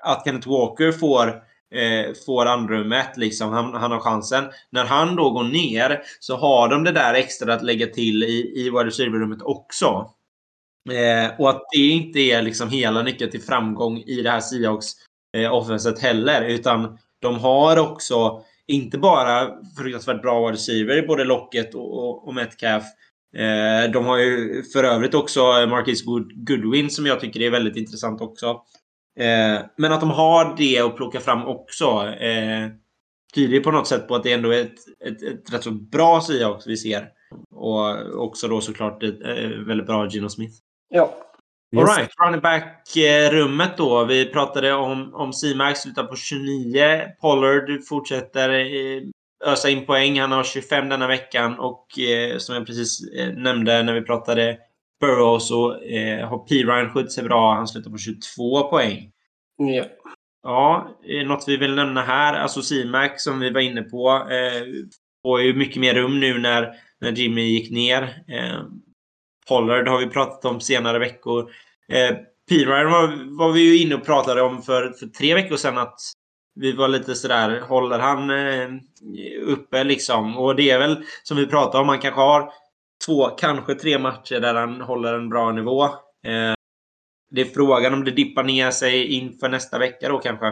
att Kenneth Walker får, eh, får andrummet. Liksom. Han, han har chansen. När han då går ner så har de det där extra att lägga till i, i wide receiver-rummet också. Eh, och att det inte är liksom hela nyckeln till framgång i det här Seahawks eh, offenset heller. Utan de har också inte bara fruktansvärt bra wide receiver i både Locket och, och, och Metcalf. Eh, de har ju för övrigt också Marcus Goodwin som jag tycker är väldigt intressant också. Eh, men att de har det att plocka fram också eh, tyder på något sätt på att det ändå är ett, ett, ett rätt så bra Seahawks vi ser. Och också då såklart ett, ett väldigt bra Gino Smith. Ja. Yes. Alright, running back-rummet då. Vi pratade om, om C-Max, slutar på 29. Pollard fortsätter eh, ösa in poäng. Han har 25 denna veckan och eh, som jag precis eh, nämnde när vi pratade Burrow så eh, har. Ryan skjutit sig bra. Han slutar på 22 poäng. Ja. Ja, något vi vill nämna här. Alltså C-Max som vi var inne på. Eh, får ju mycket mer rum nu när, när Jimmy gick ner. Eh, Pollard har vi pratat om senare veckor. Eh, Pirine var, var vi ju inne och pratade om för, för tre veckor sedan att vi var lite sådär, håller han eh, uppe liksom? Och det är väl som vi pratade om, man kanske har två, kanske tre matcher där han håller en bra nivå. Eh, det är frågan om det dippar ner sig inför nästa vecka då kanske.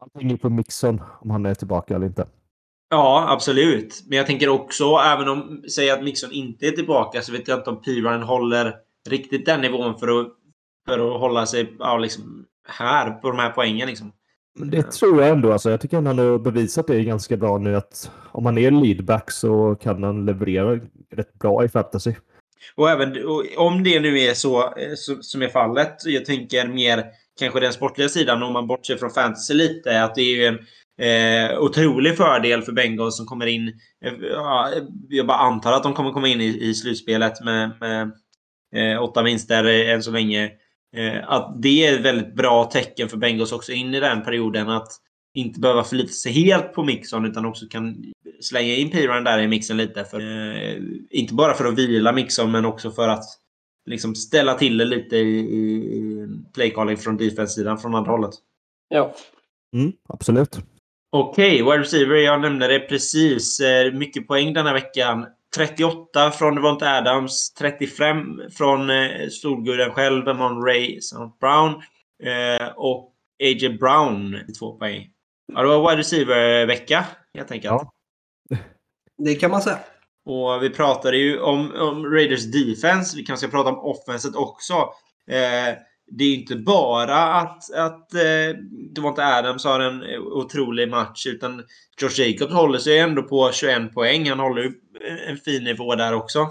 Han hänger på Mixon om han är tillbaka eller inte. Ja, absolut. Men jag tänker också, även om säg att Mixon inte är tillbaka, så vet jag inte om Piran håller riktigt den nivån för att, för att hålla sig ja, liksom här på de här poängen. Liksom. Det tror jag ändå. Alltså, jag tycker han har bevisat det ganska bra nu att om man är leadback så kan han leverera rätt bra i fantasy. Och även och om det nu är så, så, som är fallet, jag tänker mer kanske den sportliga sidan om man bortser från fantasy lite, att det är ju en Eh, otrolig fördel för Bengals som kommer in. Eh, ja, jag bara antar att de kommer komma in i, i slutspelet med, med eh, åtta vinster än så länge. Eh, att det är ett väldigt bra tecken för Bengals också in i den perioden. Att inte behöva förlita sig helt på Mixon utan också kan slänga in Piran där i mixen lite. För, eh, inte bara för att vila Mixon men också för att liksom ställa till det lite i, i playcalling från defense-sidan från andra hållet. Ja. Mm, absolut. Okej, okay, wide receiver. Jag nämnde det precis. Eh, mycket poäng denna veckan. 38 från Devonta Adams. 35 från eh, storguden själv, Amon Ray St. Brown. Eh, och A.J. Brown, två poäng. Ja, det var wide receiver-vecka, helt enkelt. Ja. Det kan man säga. Och vi pratade ju om, om Raiders defense. Vi kanske ska prata om offenset också. Eh, det är inte bara att, att eh, Devonta Adams har en otrolig match utan Josh Jacobs håller sig ändå på 21 poäng. Han håller en fin nivå där också.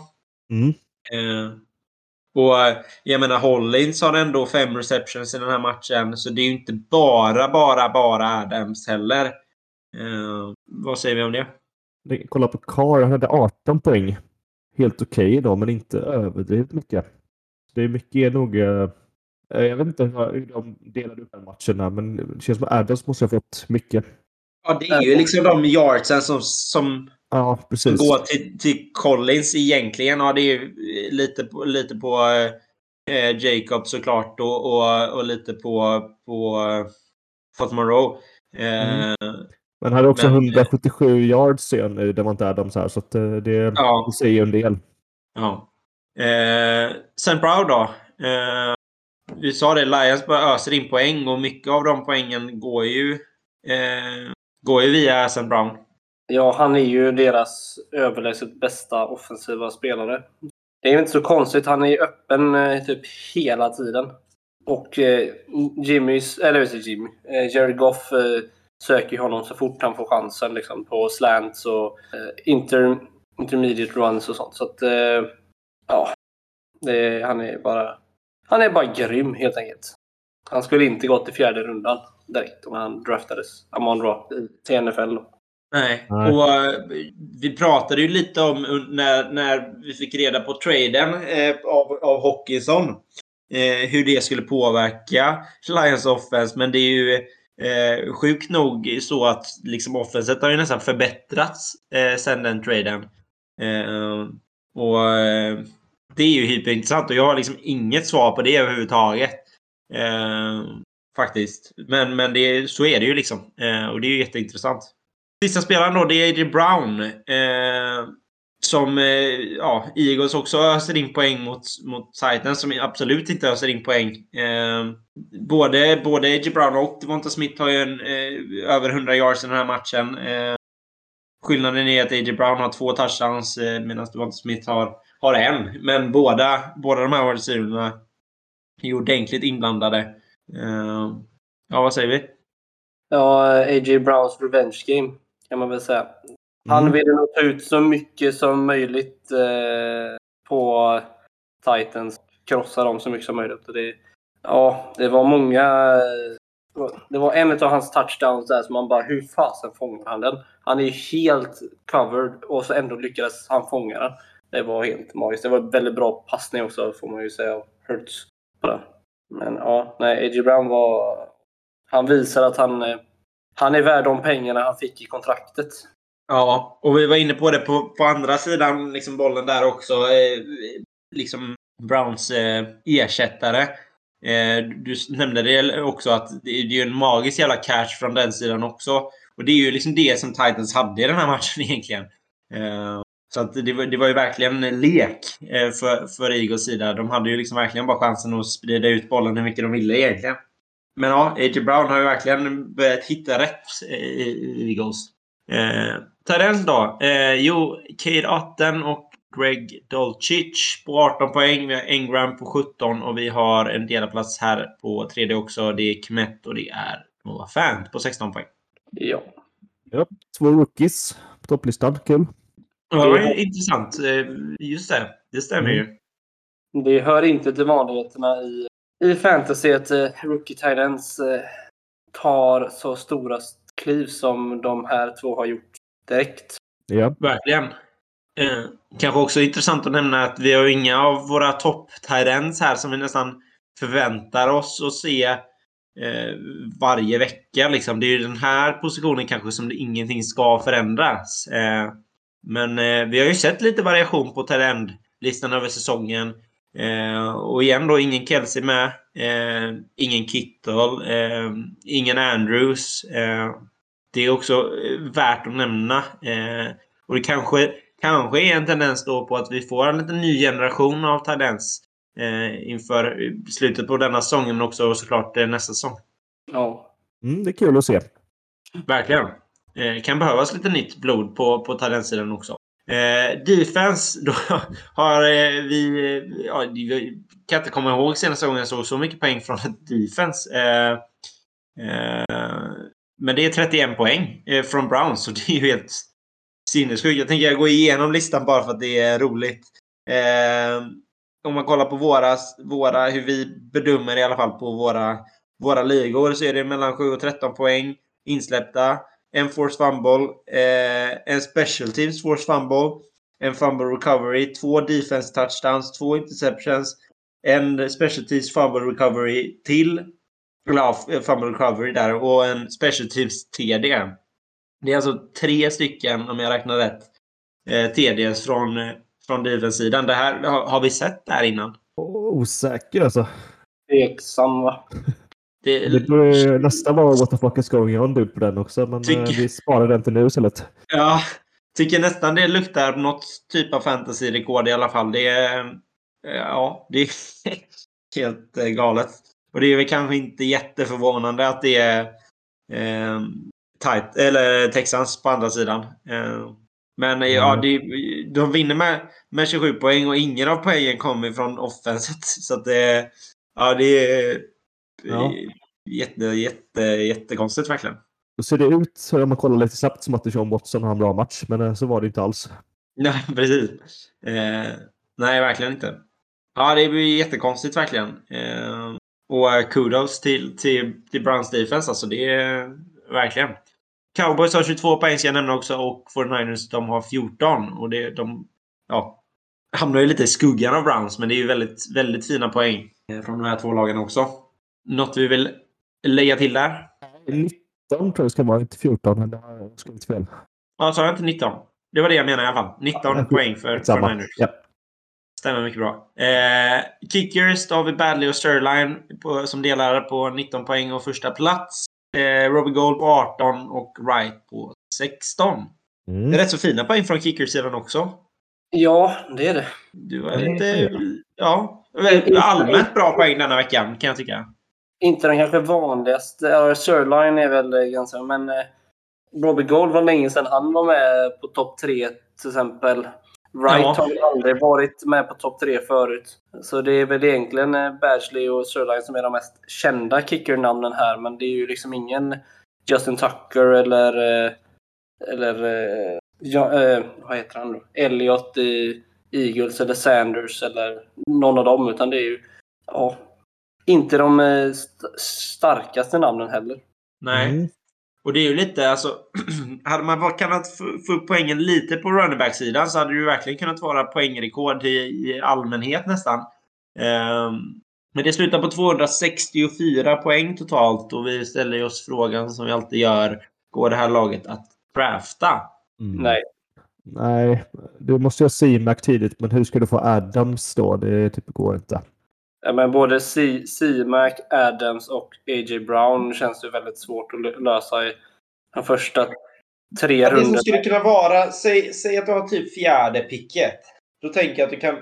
Mm. Eh, och jag menar Hollins har ändå fem receptions i den här matchen. Så det är ju inte bara, bara, bara Adams heller. Eh, vad säger vi om det? Kolla på Carr, han hade 18 poäng. Helt okej okay då, men inte överdrivet mycket. Det är mycket nog eh, Eh, jag vet inte hur de delade upp den matcherna, men det känns som att Adams måste ha fått mycket. Ja, det är ju liksom de yardsen som, som, ja, går till, till Collins egentligen. Ja, det är lite på, lite på eh, Jacob såklart och, och, och lite på, på eh, Fort Monroe. Eh, mm. Men hade också men, 177 yards sen det var inte Adams här, så eh, det, ja. det säger en del. Ja. Eh, sen Brown då. Eh, vi sa det, Lions bara öser in poäng och mycket av de poängen går ju, eh, går ju via Asen Brown. Ja, han är ju deras överlägset bästa offensiva spelare. Det är ju inte så konstigt. Han är öppen eh, typ hela tiden. Och eh, Jimmys, eller inte Jimmy, eh, Jerry Goff eh, söker honom så fort han får chansen liksom, på slants och eh, inter, intermediate runs och sånt. Så att, eh, ja, det, han är bara han är bara grym helt enkelt. Han skulle inte gått i fjärde rundan direkt om han draftades Amon Ra till NFL. Nej. Nej. Och uh, vi pratade ju lite om när, när vi fick reda på traden eh, av, av Hockinson. Eh, hur det skulle påverka Lions offense. Men det är ju eh, sjukt nog så att liksom offenset har ju nästan förbättrats eh, sen den traden. Eh, och det är ju hyperintressant och jag har liksom inget svar på det överhuvudtaget. Eh, faktiskt. Men, men det, så är det ju liksom. Eh, och det är ju jätteintressant. Sista spelaren då, det är AJ Brown. Eh, som eh, ja, Eagles också öser in poäng mot, mot Titans som absolut inte öser in poäng. Eh, både, både A.J. Brown och Devonta Smith har ju en, eh, över 100 yards i den här matchen. Eh, skillnaden är att A.J. Brown har två touchdowns eh, medan Devonta Smith har, har en. Men båda, båda de här receiverna är ordentligt inblandade. Eh, ja, vad säger vi? Ja, A.J. Browns revenge game kan man väl säga. Han Mm. ville nog ta ut så mycket som möjligt eh, på Titans. Krossa dem så mycket som möjligt. Det, ja, det var många... Det var en av hans touchdowns där som man bara, hur fasen fångar han den? Han är ju helt covered och så ändå lyckades han fånga den. Det var helt magiskt. Det var en väldigt bra passning också får man ju säga av Hurts. Men ja, nej, A.J. Brown var... Han visar att han, eh, han är värd de pengarna han fick i kontraktet. Ja, och vi var inne på det på, på andra sidan liksom bollen där också. Eh, liksom Browns eh, ersättare. Eh, du nämnde det också att det är ju en magisk jävla catch från den sidan också. Och det är ju liksom det som Titans hade i den här matchen egentligen. Eh, så att det, var, det var ju verkligen en lek eh, för, för Eagles sida. De hade ju liksom verkligen bara chansen att sprida ut bollen hur mycket de ville egentligen. Men ja, A.J. Brown har ju verkligen börjat hitta rätt eh, i Eagles. Eh, Tyrens då? Eh, jo, Cade Otten och Greg Dolcic på 18 poäng. Vi har Engram på 17 och vi har en delad plats här på tredje också. Det är Kmet och det är Noah Fant på 16 poäng. Ja. Ja, två rookies på topplistan. Kul. Ja, det ju intressant. Eh, Just det, det stämmer ju. Det hör inte till vanligheterna i, i fantasy att eh, rookie titans eh, tar så stora kliv som de här två har gjort direkt. Ja. Verkligen. Eh, kanske också intressant att nämna att vi har inga av våra topp här som vi nästan förväntar oss att se eh, varje vecka. Liksom. Det är ju den här positionen kanske som det ingenting ska förändras. Men eh, vi har ju sett lite variation på listan över säsongen. Eh, och igen då, ingen Kelsey med. Eh, ingen Kittle. Eh, ingen Andrews. Eh, det är också eh, värt att nämna. Eh, och det kanske, kanske är en tendens då på att vi får en liten ny generation av talents eh, inför slutet på denna säsongen men också såklart eh, nästa säsong. Ja. Mm, det är kul att se. Verkligen. Eh, kan behövas lite nytt blod på, på talentsidan också. Eh, defense, då har eh, vi... Ja, jag kan inte komma ihåg senaste gången jag såg så mycket poäng från ett defense. Eh, eh, men det är 31 poäng eh, från Browns, så det är ju helt sinnessjukt. Jag tänker jag gå igenom listan bara för att det är roligt. Eh, om man kollar på våra, våra, hur vi bedömer i alla fall på våra, våra ligor så är det mellan 7 och 13 poäng insläppta. En force fumble, eh, en special teams force fumble, en fumble recovery, två defense touchdowns, två interceptions, en special teams fumble recovery till. Eller ja, fumble recovery där och en special teams TD. Det är alltså tre stycken, om jag räknar rätt, eh, TDs från, från defense-sidan. Det här har, har vi sett där innan. Osäker alltså. Tveksam va? Det, Det borde nästan vara what the fuck is going on på den också. Men Tycker- eh, vi sparar den till nu istället. Ja, tycker nästan det luktar något typ av fantasy-rekord i alla fall. Det är... eh, Ja, det är helt eh, galet. Och det är väl kanske inte jätteförvånande att det är eh, tight, eller Texans på andra sidan. Eh, men eh, ja, Mm. det, de vinner med, med 27 poäng och ingen av poängen kommer från offenset. Så att det, ja, det är Ja. jätte, jätte, jättekonstigt verkligen. Då ser det ut, om man kollar lite snabbt, som att Sean Watson har en bra match. Men eh, så var det inte alls. Nej, precis. Eh, nej, verkligen inte. Ja, det blir jättekonstigt verkligen. Eh, och eh, kudos till, till, till Browns defense. Alltså, det är verkligen. Cowboys har 22 poäng ska jag nämna också och 49ers de har 14. Och det, de ja, hamnar ju lite i skuggan av Browns, men det är ju väldigt, väldigt fina poäng eh, från de här två lagen också. Något vi vill lägga till där? 19 tror jag det ska vara, inte 14. Men det har jag skrivit fel. Ja, sa jag inte 19? Det var det jag menade i alla fall. 19 Ja, poäng för Samma. 49ers. Ja. Stämmer mycket bra. Eh, kickers, då har vi Badley och Sterling på, som delar på 19 poäng och första plats. Eh, Robbie Gold på 18 och Wright på 16. Det är Mm. rätt så fina poäng från kickersidan också. Ja, det är det. Du var Mm. lite... Ja. Allmänt bra poäng denna veckan kan jag tycka. Inte den kanske vanligaste. Ja, Sirline är väl ganska... Men eh, Robbie Gold var länge sedan han var med på topp tre till exempel. Wright Ja. har väl aldrig varit med på topp tre förut. Så det är väl egentligen eh, Badgley och Sirline som är de mest kända kickernamnen här. Men det är ju liksom ingen Justin Tucker eller... eh, Eller... Ja, vad heter han då? Elliot i Eagles eller Sanders eller någon av dem. Utan det är ju... Ja, inte de eh, st- starkaste namnen heller. Nej. Mm. Och det är ju lite alltså... hade man bara kunnat få upp poängen lite på running back-sidan så hade det ju verkligen kunnat vara poängrekord i, i allmänhet nästan. Ehm, men det slutar på 264 poäng totalt och vi ställer oss frågan som vi alltid gör. Går det här laget att drafta? Mm. Nej. Nej, du måste ju ha C-Mac tidigt, men hur ska du få Adams då? Det typ går inte. Ja, men både C-Mac, Adams och A.J. Brown känns det väldigt svårt att lö- lösa i de första tre Ja, det som rundorna. skulle kunna vara, säg, säg att du har typ fjärde picket. Då tänker jag att du kan,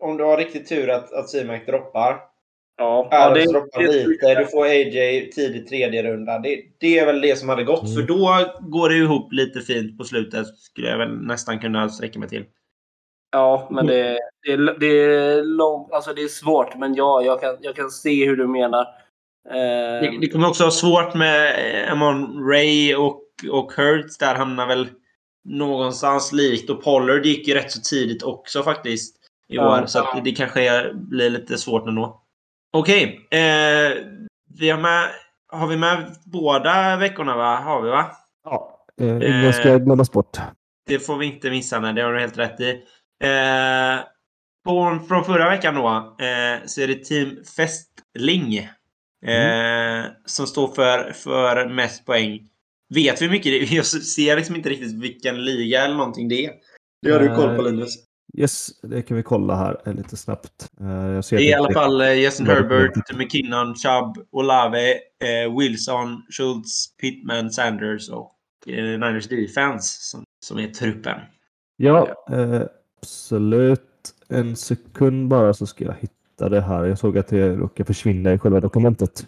om du har riktigt tur att, att C-Mac droppar. Ja, ja, det, droppar det, lite, du får AJ tidig tredje runda. Det, det är väl det som hade gått, Mm. för då går det ihop lite fint på slutet. Skulle jag väl nästan kunna sträcka mig till. Ja, men det, det, är- det, är lång, alltså det är svårt. Men ja, jag kan, jag kan se hur du menar. Det, Eh, det kommer också vara svårt med eh, Amon Ray och, och Hurts. Där hamnar väl någonstans likt. Och Pollard gick ju rätt så tidigt också faktiskt i Ja. år. Så att det, kanske är, blir lite svårt ändå. Okej. Eh, vi har, med, har vi med båda veckorna va? Har vi va? Ja, eh, ingen ska glömmas bort. Det får vi inte missa. Nej, det har du helt rätt i. Eh, på, från förra veckan då eh, så är det Team Festling eh, som står för, för mest poäng. Vet vi hur mycket det är? Jag ser liksom inte riktigt vilken liga eller någonting det är. Det har du koll på Nej. Linus. Yes, det kan vi kolla här eh, lite snabbt. Eh, Jag ser Det är i alla fall eh, Justin det- Herbert, McKinnon, Chubb, Olave, eh, Wilson, Schultz, Pittman, Sanders och eh, Niners Defense som, som är truppen. Ja, eh, absolut. En sekund bara så ska jag hitta det här. Jag såg att det råkar försvinna i själva dokumentet.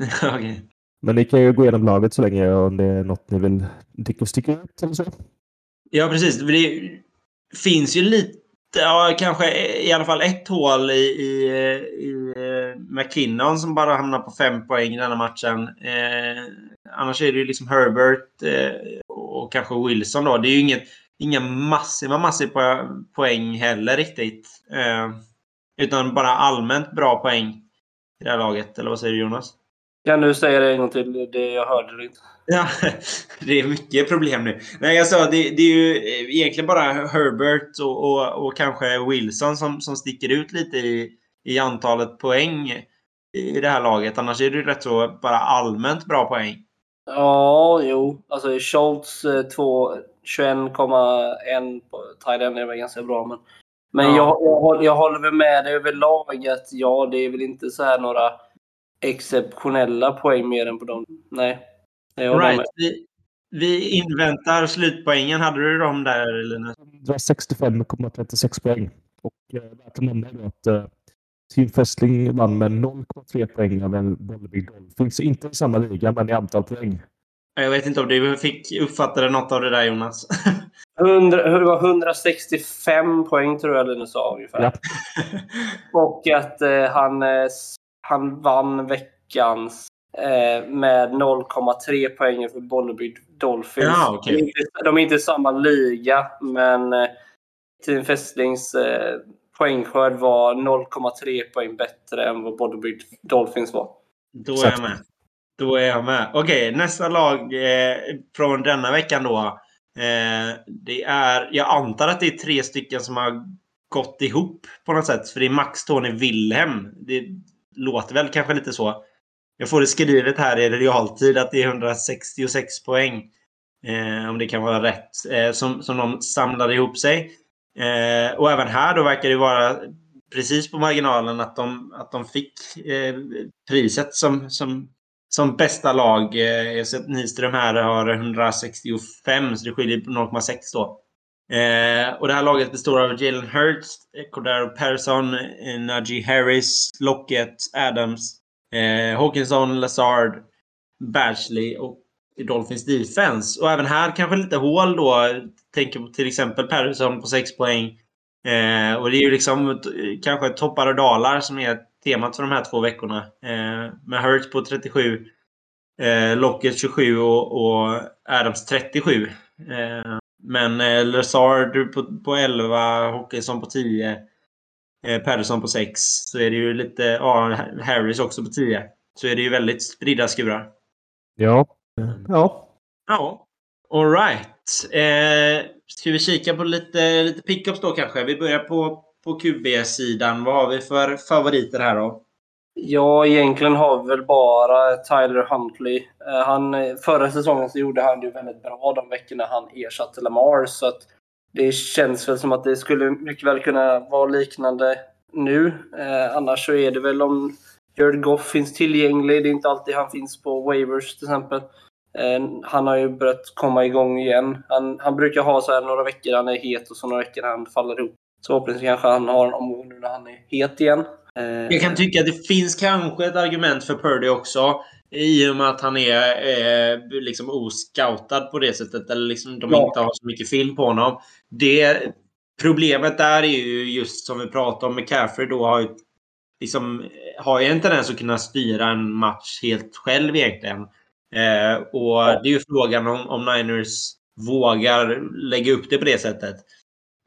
Okej. Men ni kan ju gå igenom laget så länge om det är något ni vill sticka- sticka ut eller så. Ja, precis. Det finns ju lite, ja, kanske i alla fall ett hål i, i, i eh, McKinnon som bara hamnar på fem poäng i denna matchen. Eh, annars är det ju liksom Herbert eh, och kanske Wilson då. Det är ju inget, inga massiva, massiva po- poäng heller riktigt. Eh, utan bara allmänt bra poäng i det här laget. Eller vad säger du Jonas? kan du säga det en gång till? Det, jag hörde det inte. Ja, det är mycket problem nu. Nej, jag sa det, det är ju egentligen bara Herbert och, och, och kanske Wilson som, som sticker ut lite i, i antalet poäng i det här laget. Annars är det ju rätt så bara allmänt bra poäng. Ja, jo. Alltså Schultz eh, två- 21,1 på Thailand är väl ganska bra. Men, men Ja. jag, jag, håller- jag håller väl med dig överlag att ja, det är väl inte så här några exceptionella poäng mer än på dem. Nej. Right. Vi, vi inväntar slutpoängen. Hade du dem där Linus? 165,36 poäng. Och eh, värt att nämna är att eh, Team Festling vann med 0,3 poäng av en Bollebygd Dolphins. Inte i samma liga, men i antal poäng. Jag vet inte om du fick uppfattade något av det där Jonas. 100, det var 165 poäng tror jag Linus sa ungefär. Ja. Och att eh, han, eh, han vann veckans eh, med 0,3 poäng för Bollebygd Dolphins. Ja, okej. de, är inte, de är inte i samma liga, men eh, Team Festlings eh, poängskörd var 0,3 poäng bättre än vad Bollebygd Dolphins var. Då är jag med. Då är jag med. Okej, nästa lag eh, från denna veckan då. Eh, det är, jag antar att det är tre stycken som har gått ihop på något sätt. För det är Max, Tony, Wilhelm. Det låter väl kanske lite så. Jag får det skrivet här i realtid att det är 166 poäng. Eh, om det kan vara rätt. Eh, som, som de samlade ihop sig. Eh, och även här då verkar det vara precis på marginalen att de, att de fick eh, priset som, som, som bästa lag. Eh, jag ser att Nyström här har 165 så det skiljer på 0,6 då. Eh, och det här laget består av Jalen Hurts, eh, Cordero Persson, eh, Najee Harris, Lockett, Adams, eh, Hawkinson, Lazard, Bashley och Dolphins defense. Och även här kanske lite hål då. Tänker på till exempel Persson på 6 poäng. Eh, och det är ju liksom kanske toppar och dalar som är temat för de här två veckorna. Eh, med Hurts på 37, eh, Lockett 27 och, och Adams 37. Eh, men eh, Lazard på, på 11, Hawkinson på 10, eh, Patterson på 6. Så är det ju lite... Ja, Harris också på 10. Så är det ju väldigt spridda skurar. Ja. Ja. Ja. Alright. Eh, ska vi kika på lite, lite pickups då kanske? Vi börjar på, på QB-sidan. Vad har vi för favoriter här då? Ja, egentligen har vi väl bara Tyler Huntley. Eh, han, förra säsongen så gjorde han det väldigt bra de veckorna han ersatte Lamar. Så att det känns väl som att det skulle mycket väl kunna vara liknande nu. Eh, annars så är det väl om Jared Goff finns tillgänglig. Det är inte alltid han finns på waivers till exempel. Eh, han har ju börjat komma igång igen. Han, han brukar ha så här några veckor han är het och så några veckor han faller ihop. Så hoppas kanske han har en omgång nu när han är het igen. Eh, Jag kan tycka att det finns kanske ett argument för Purdy också. I och med att han är eh, liksom oscoutad på det sättet. Eller liksom de Ja. inte har så mycket film på honom. Det, problemet där är ju just som vi pratade om. McCaffrey då har ju, liksom, har ju en tendens att kunna styra en match helt själv egentligen. Eh, och det är ju frågan om, om Niners vågar lägga upp det på det sättet.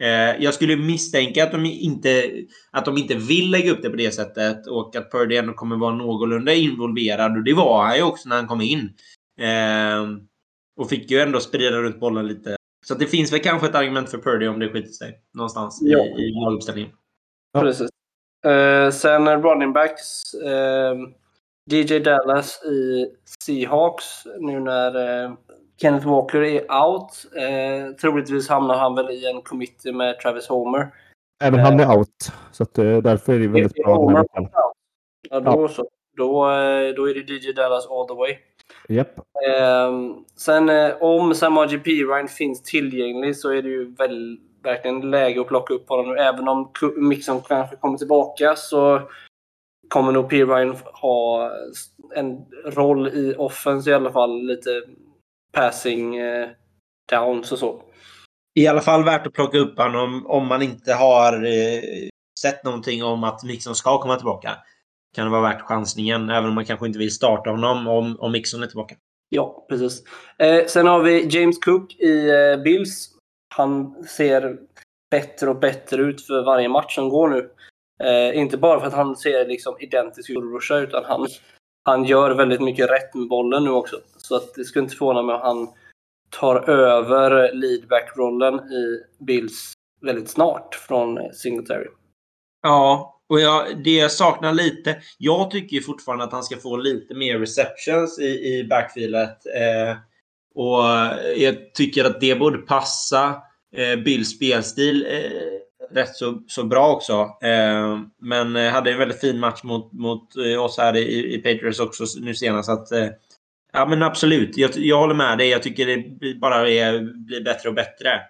Eh, jag skulle misstänka att de, inte, att de inte vill lägga upp det på det sättet och att Purdy ändå kommer vara någorlunda involverad. Och det var han ju också när han kom in. Eh, och fick ju ändå sprida runt bollen lite. Så det finns väl kanske ett argument för Purdy om det skiter sig någonstans Ja. i, i laguppställningen. Ja. Precis. Eh, sen running backs. Eh, DJ Dallas i Seahawks nu när eh, Kenneth Walker är out. Eh, troligtvis hamnar han väl i en committee med Travis Homer. Även han är out. Så att, eh, därför är det väldigt Är bra Homer out? Ja, då så. Då, eh, då är det DJ Dallas all the way. Japp. Ehm, sen eh, om Samaji Pirine finns tillgänglig så är det ju väl, verkligen läge att plocka upp honom nu. Även om Mixon kanske kommer tillbaka så kommer nog Pirine ha en roll i offense i alla fall. Lite passing eh, downs och så. I alla fall värt att plocka upp honom om man inte har eh, sett någonting om att Mixon ska komma tillbaka. Kan det vara värt chansningen, även om man kanske inte vill starta honom om, om Mixon är tillbaka. Ja, precis. Eh, sen har vi James Cook i eh, Bills. Han ser bättre och bättre ut för varje match som går nu. Eh, inte bara för att han ser liksom identisk ut utan han, han gör väldigt mycket rätt med bollen nu också. Så att det skulle inte förvåna mig om han tar över leadback-rollen i Bills väldigt snart från Singletary. Ja, och jag, det jag saknar lite. Jag tycker fortfarande att han ska få lite mer receptions i, i backfilet. Eh, och jag tycker att det borde passa eh, Bills spelstil eh, rätt så, så bra också. Eh, men eh, hade en väldigt fin match mot, mot eh, oss här i, i Patriots också nu senast. Så att, eh, ja, men absolut. Jag, jag håller med dig. Jag tycker det bara är, blir bättre och bättre.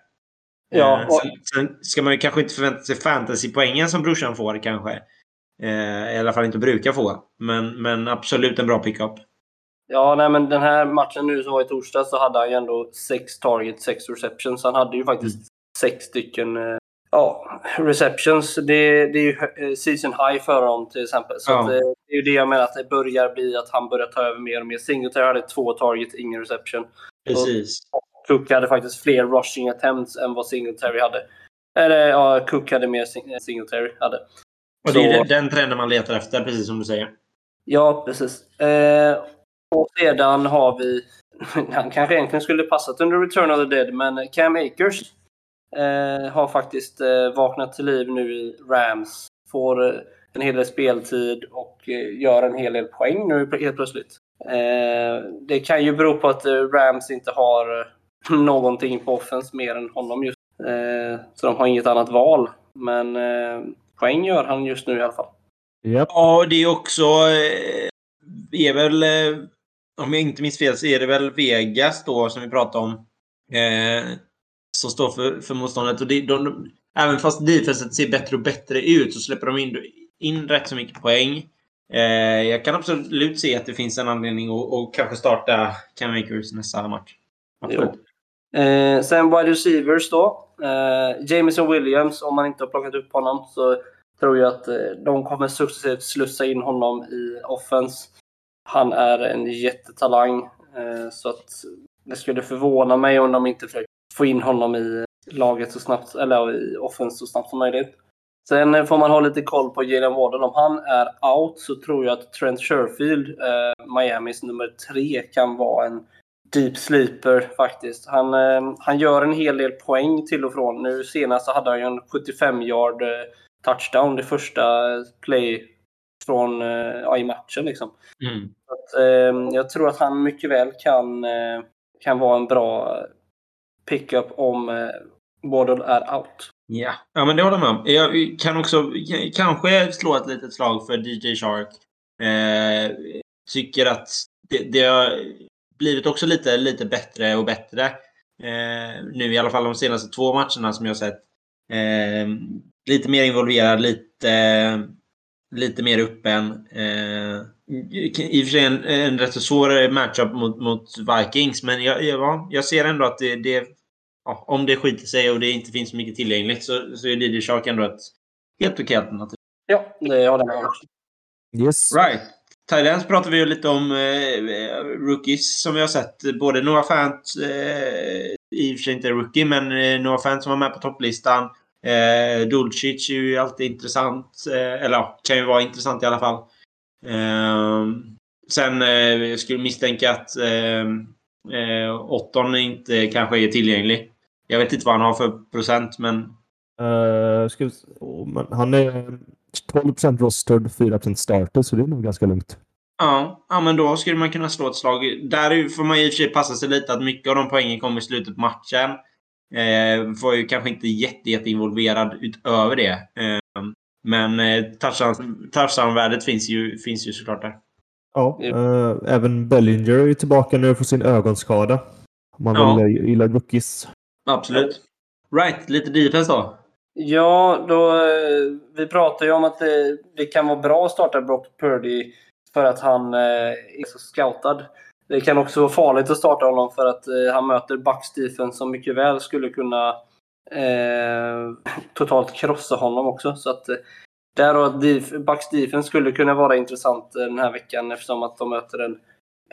Ja, Eh, och- sen, sen ska man ju kanske inte förvänta sig fantasypoängen som brorsan får kanske. Eh, I alla fall inte brukar få. Men, men absolut en bra pickup. Ja, nej, men den här matchen nu som var i torsdag så hade han ju ändå sex targets, sex receptions. Han hade ju faktiskt sex stycken ja, receptions. Det, det är ju eh, season high för honom till exempel. Så Ja. eh, det är ju det jag menar att det börjar bli att han börjar ta över mer och mer. Singletary hade två targets, ingen reception. Precis. Cook hade faktiskt fler rushing attempts än vad Singletary hade. Eller ja, Cook hade mer Sing- Singletary hade. Och det är Så- den- den trenden man letar efter, precis som du säger. Ja, precis. Eh, och sedan har vi, han kanske egentligen skulle passat under Return of the Dead, men Cam Akers eh, har faktiskt eh, vaknat till liv nu i Rams. Får eh, en hel del speltid och eh, gör en hel del poäng nu helt plötsligt. Eh, det kan ju bero på att eh, Rams inte har eh, någonting på offense mer än honom just eh, Så de har inget annat val. Men eh, poäng gör han just nu i alla fall. Japp. Ja, det är också... Eh, är väl... Eh, om jag inte minns fel så är det väl Vegas då som vi pratade om. Som står för, för motståndet. Och det, de, de, även fast defenset ser bättre och bättre ut så släpper de in, in rätt så mycket poäng. Eh, jag kan absolut se att det finns en anledning att, att kanske starta Cam Akers nästa match. Eh, sen wide receivers då. Eh, Jameson Williams, om man inte har plockat upp honom så tror jag att eh, de kommer successivt slussa in honom i offense. Han är en jättetalang. Eh, så att det skulle förvåna mig om de inte försöker få in honom i laget så snabbt, eller i offense så snabbt som möjligt. Sen får man ha lite koll på Jalen Warden. Om han är out så tror jag att Trent Sherfield, eh, Miamis nummer tre, kan vara en deep sleeper faktiskt. Han, eh, han gör en hel del poäng till och från. Nu senast så hade han ju en 75 yard eh, touchdown, det första play från, eh, ja, i matchen. Liksom. Mm. Att, eh, jag tror att han mycket väl kan, eh, kan vara en bra pickup om eh, Wardle är out. Ja. ja, men det håller jag med om. Jag kan också kanske slå ett litet slag för DJ Shark. Eh, tycker att det, det har blivit också lite, lite bättre och bättre. Eh, nu i alla fall de senaste två matcherna som jag sett. Eh, lite mer involverad, lite, lite mer öppen. Eh, I och för sig en, en rätt så svår matchup mot, mot Vikings, men jag, jag, jag ser ändå att det, det ja, om det skiter sig och det inte finns så mycket tillgängligt så, så är DJ Shark ändå ett helt okej alternativ. Ja, det håller jag med om. Yes. Right. Thailands pratar vi ju lite om eh, rookies som vi har sett. Både Noah Fant, eh, i och för sig inte rookie, men eh, Noah Fant som var med på topplistan. Eh, Dulcic är ju alltid intressant. Eh, eller ja, kan ju vara intressant i alla fall. Eh, sen eh, jag skulle misstänka att eh, eh, Otton inte kanske är tillgänglig. Jag vet inte vad han har för procent, men... Uh, ska vi, oh, men han är 12% rostered, 4 starter, så det är nog ganska lugnt. Ja, ja, men då skulle man kunna slå ett slag. Där får man i och för sig passa sig lite att mycket av de poängen kommer i slutet på matchen. Eh, var ju kanske inte jätte, jätte involverad utöver det. Eh, men eh, touchdown-värdet finns ju, finns ju såklart där. Ja, eh, även Bellinger är tillbaka nu för sin ögonskada. Om man Ja. väl gillar rookies. Absolut. Right, lite defense då. Ja, då, eh, vi pratar ju om att det, det kan vara bra att starta Brock Purdy för att han eh, är så scoutad. Det kan också vara farligt att starta honom för att eh, han möter Bucks defense som mycket väl skulle kunna eh, totalt krossa honom också. Så att eh, där och Bucks defense skulle kunna vara intressant eh, den här veckan eftersom att de möter en,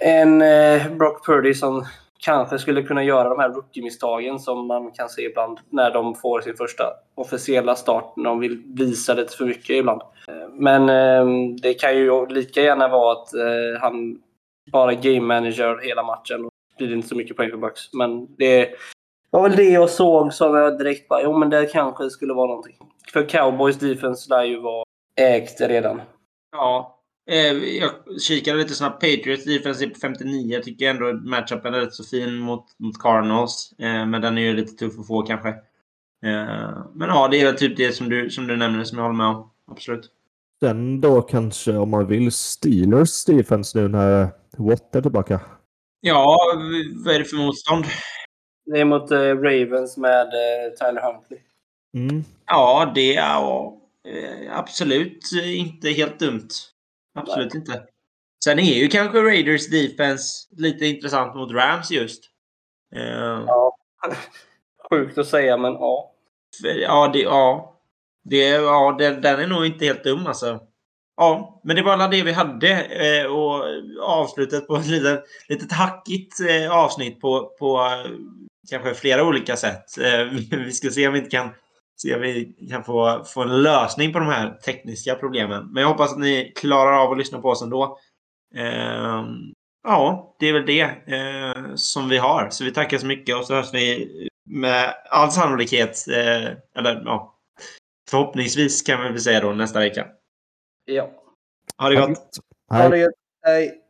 en eh, Brock Purdy som kanske skulle kunna göra de här rookie-misstagen som man kan se ibland när de får sin första officiella start, när de vill visa lite för mycket ibland. Men ehm, det kan ju lika gärna vara att eh, han bara game manager hela matchen och blir det inte så mycket poäng för Bucks. Men det var väl det jag såg som jag direkt bara, jo men det kanske skulle vara någonting. För Cowboys defense lär ju vara ägt redan. Ja. Eh, jag kikade lite snabbt. Patriots defense är på 59. Jag tycker ändå matchupen är rätt så fin mot, mot Cardinals. Eh, men den är ju lite tuff att få kanske. Eh, men ja, det är väl typ det som du, som du nämner som jag håller med om. Absolut. Sen då kanske om man vill Steelers defense nu när Watt är tillbaka. Ja, vad är det för motstånd? Det är mot eh, Ravens med eh, Tyler Huntley. Mm. Ja, det är ja, absolut inte helt dumt. Absolut inte. Sen är ju kanske Raiders defense lite intressant mot Rams just. Eh, Ja. Sjukt att säga, men ja. för- ja, det, ja. Det, ja den, den är nog inte helt dum alltså. Ja, men det var alla det vi hade. Eh, och avslutet på ett litet, litet hackigt eh, avsnitt på, på eh, kanske flera olika sätt. Eh, vi ska se om vi inte kan se om vi kan få, få en lösning på de här tekniska problemen. Men jag hoppas att ni klarar av att lyssna på oss ändå. Eh, ja, det är väl det eh, som vi har. Så vi tackar så mycket och så hörs vi med all sannolikhet, eh, eller ja, förhoppningsvis kan vi väl säga då nästa vecka. Ja. Ha det gott! Hej. Ha det gött. Hej.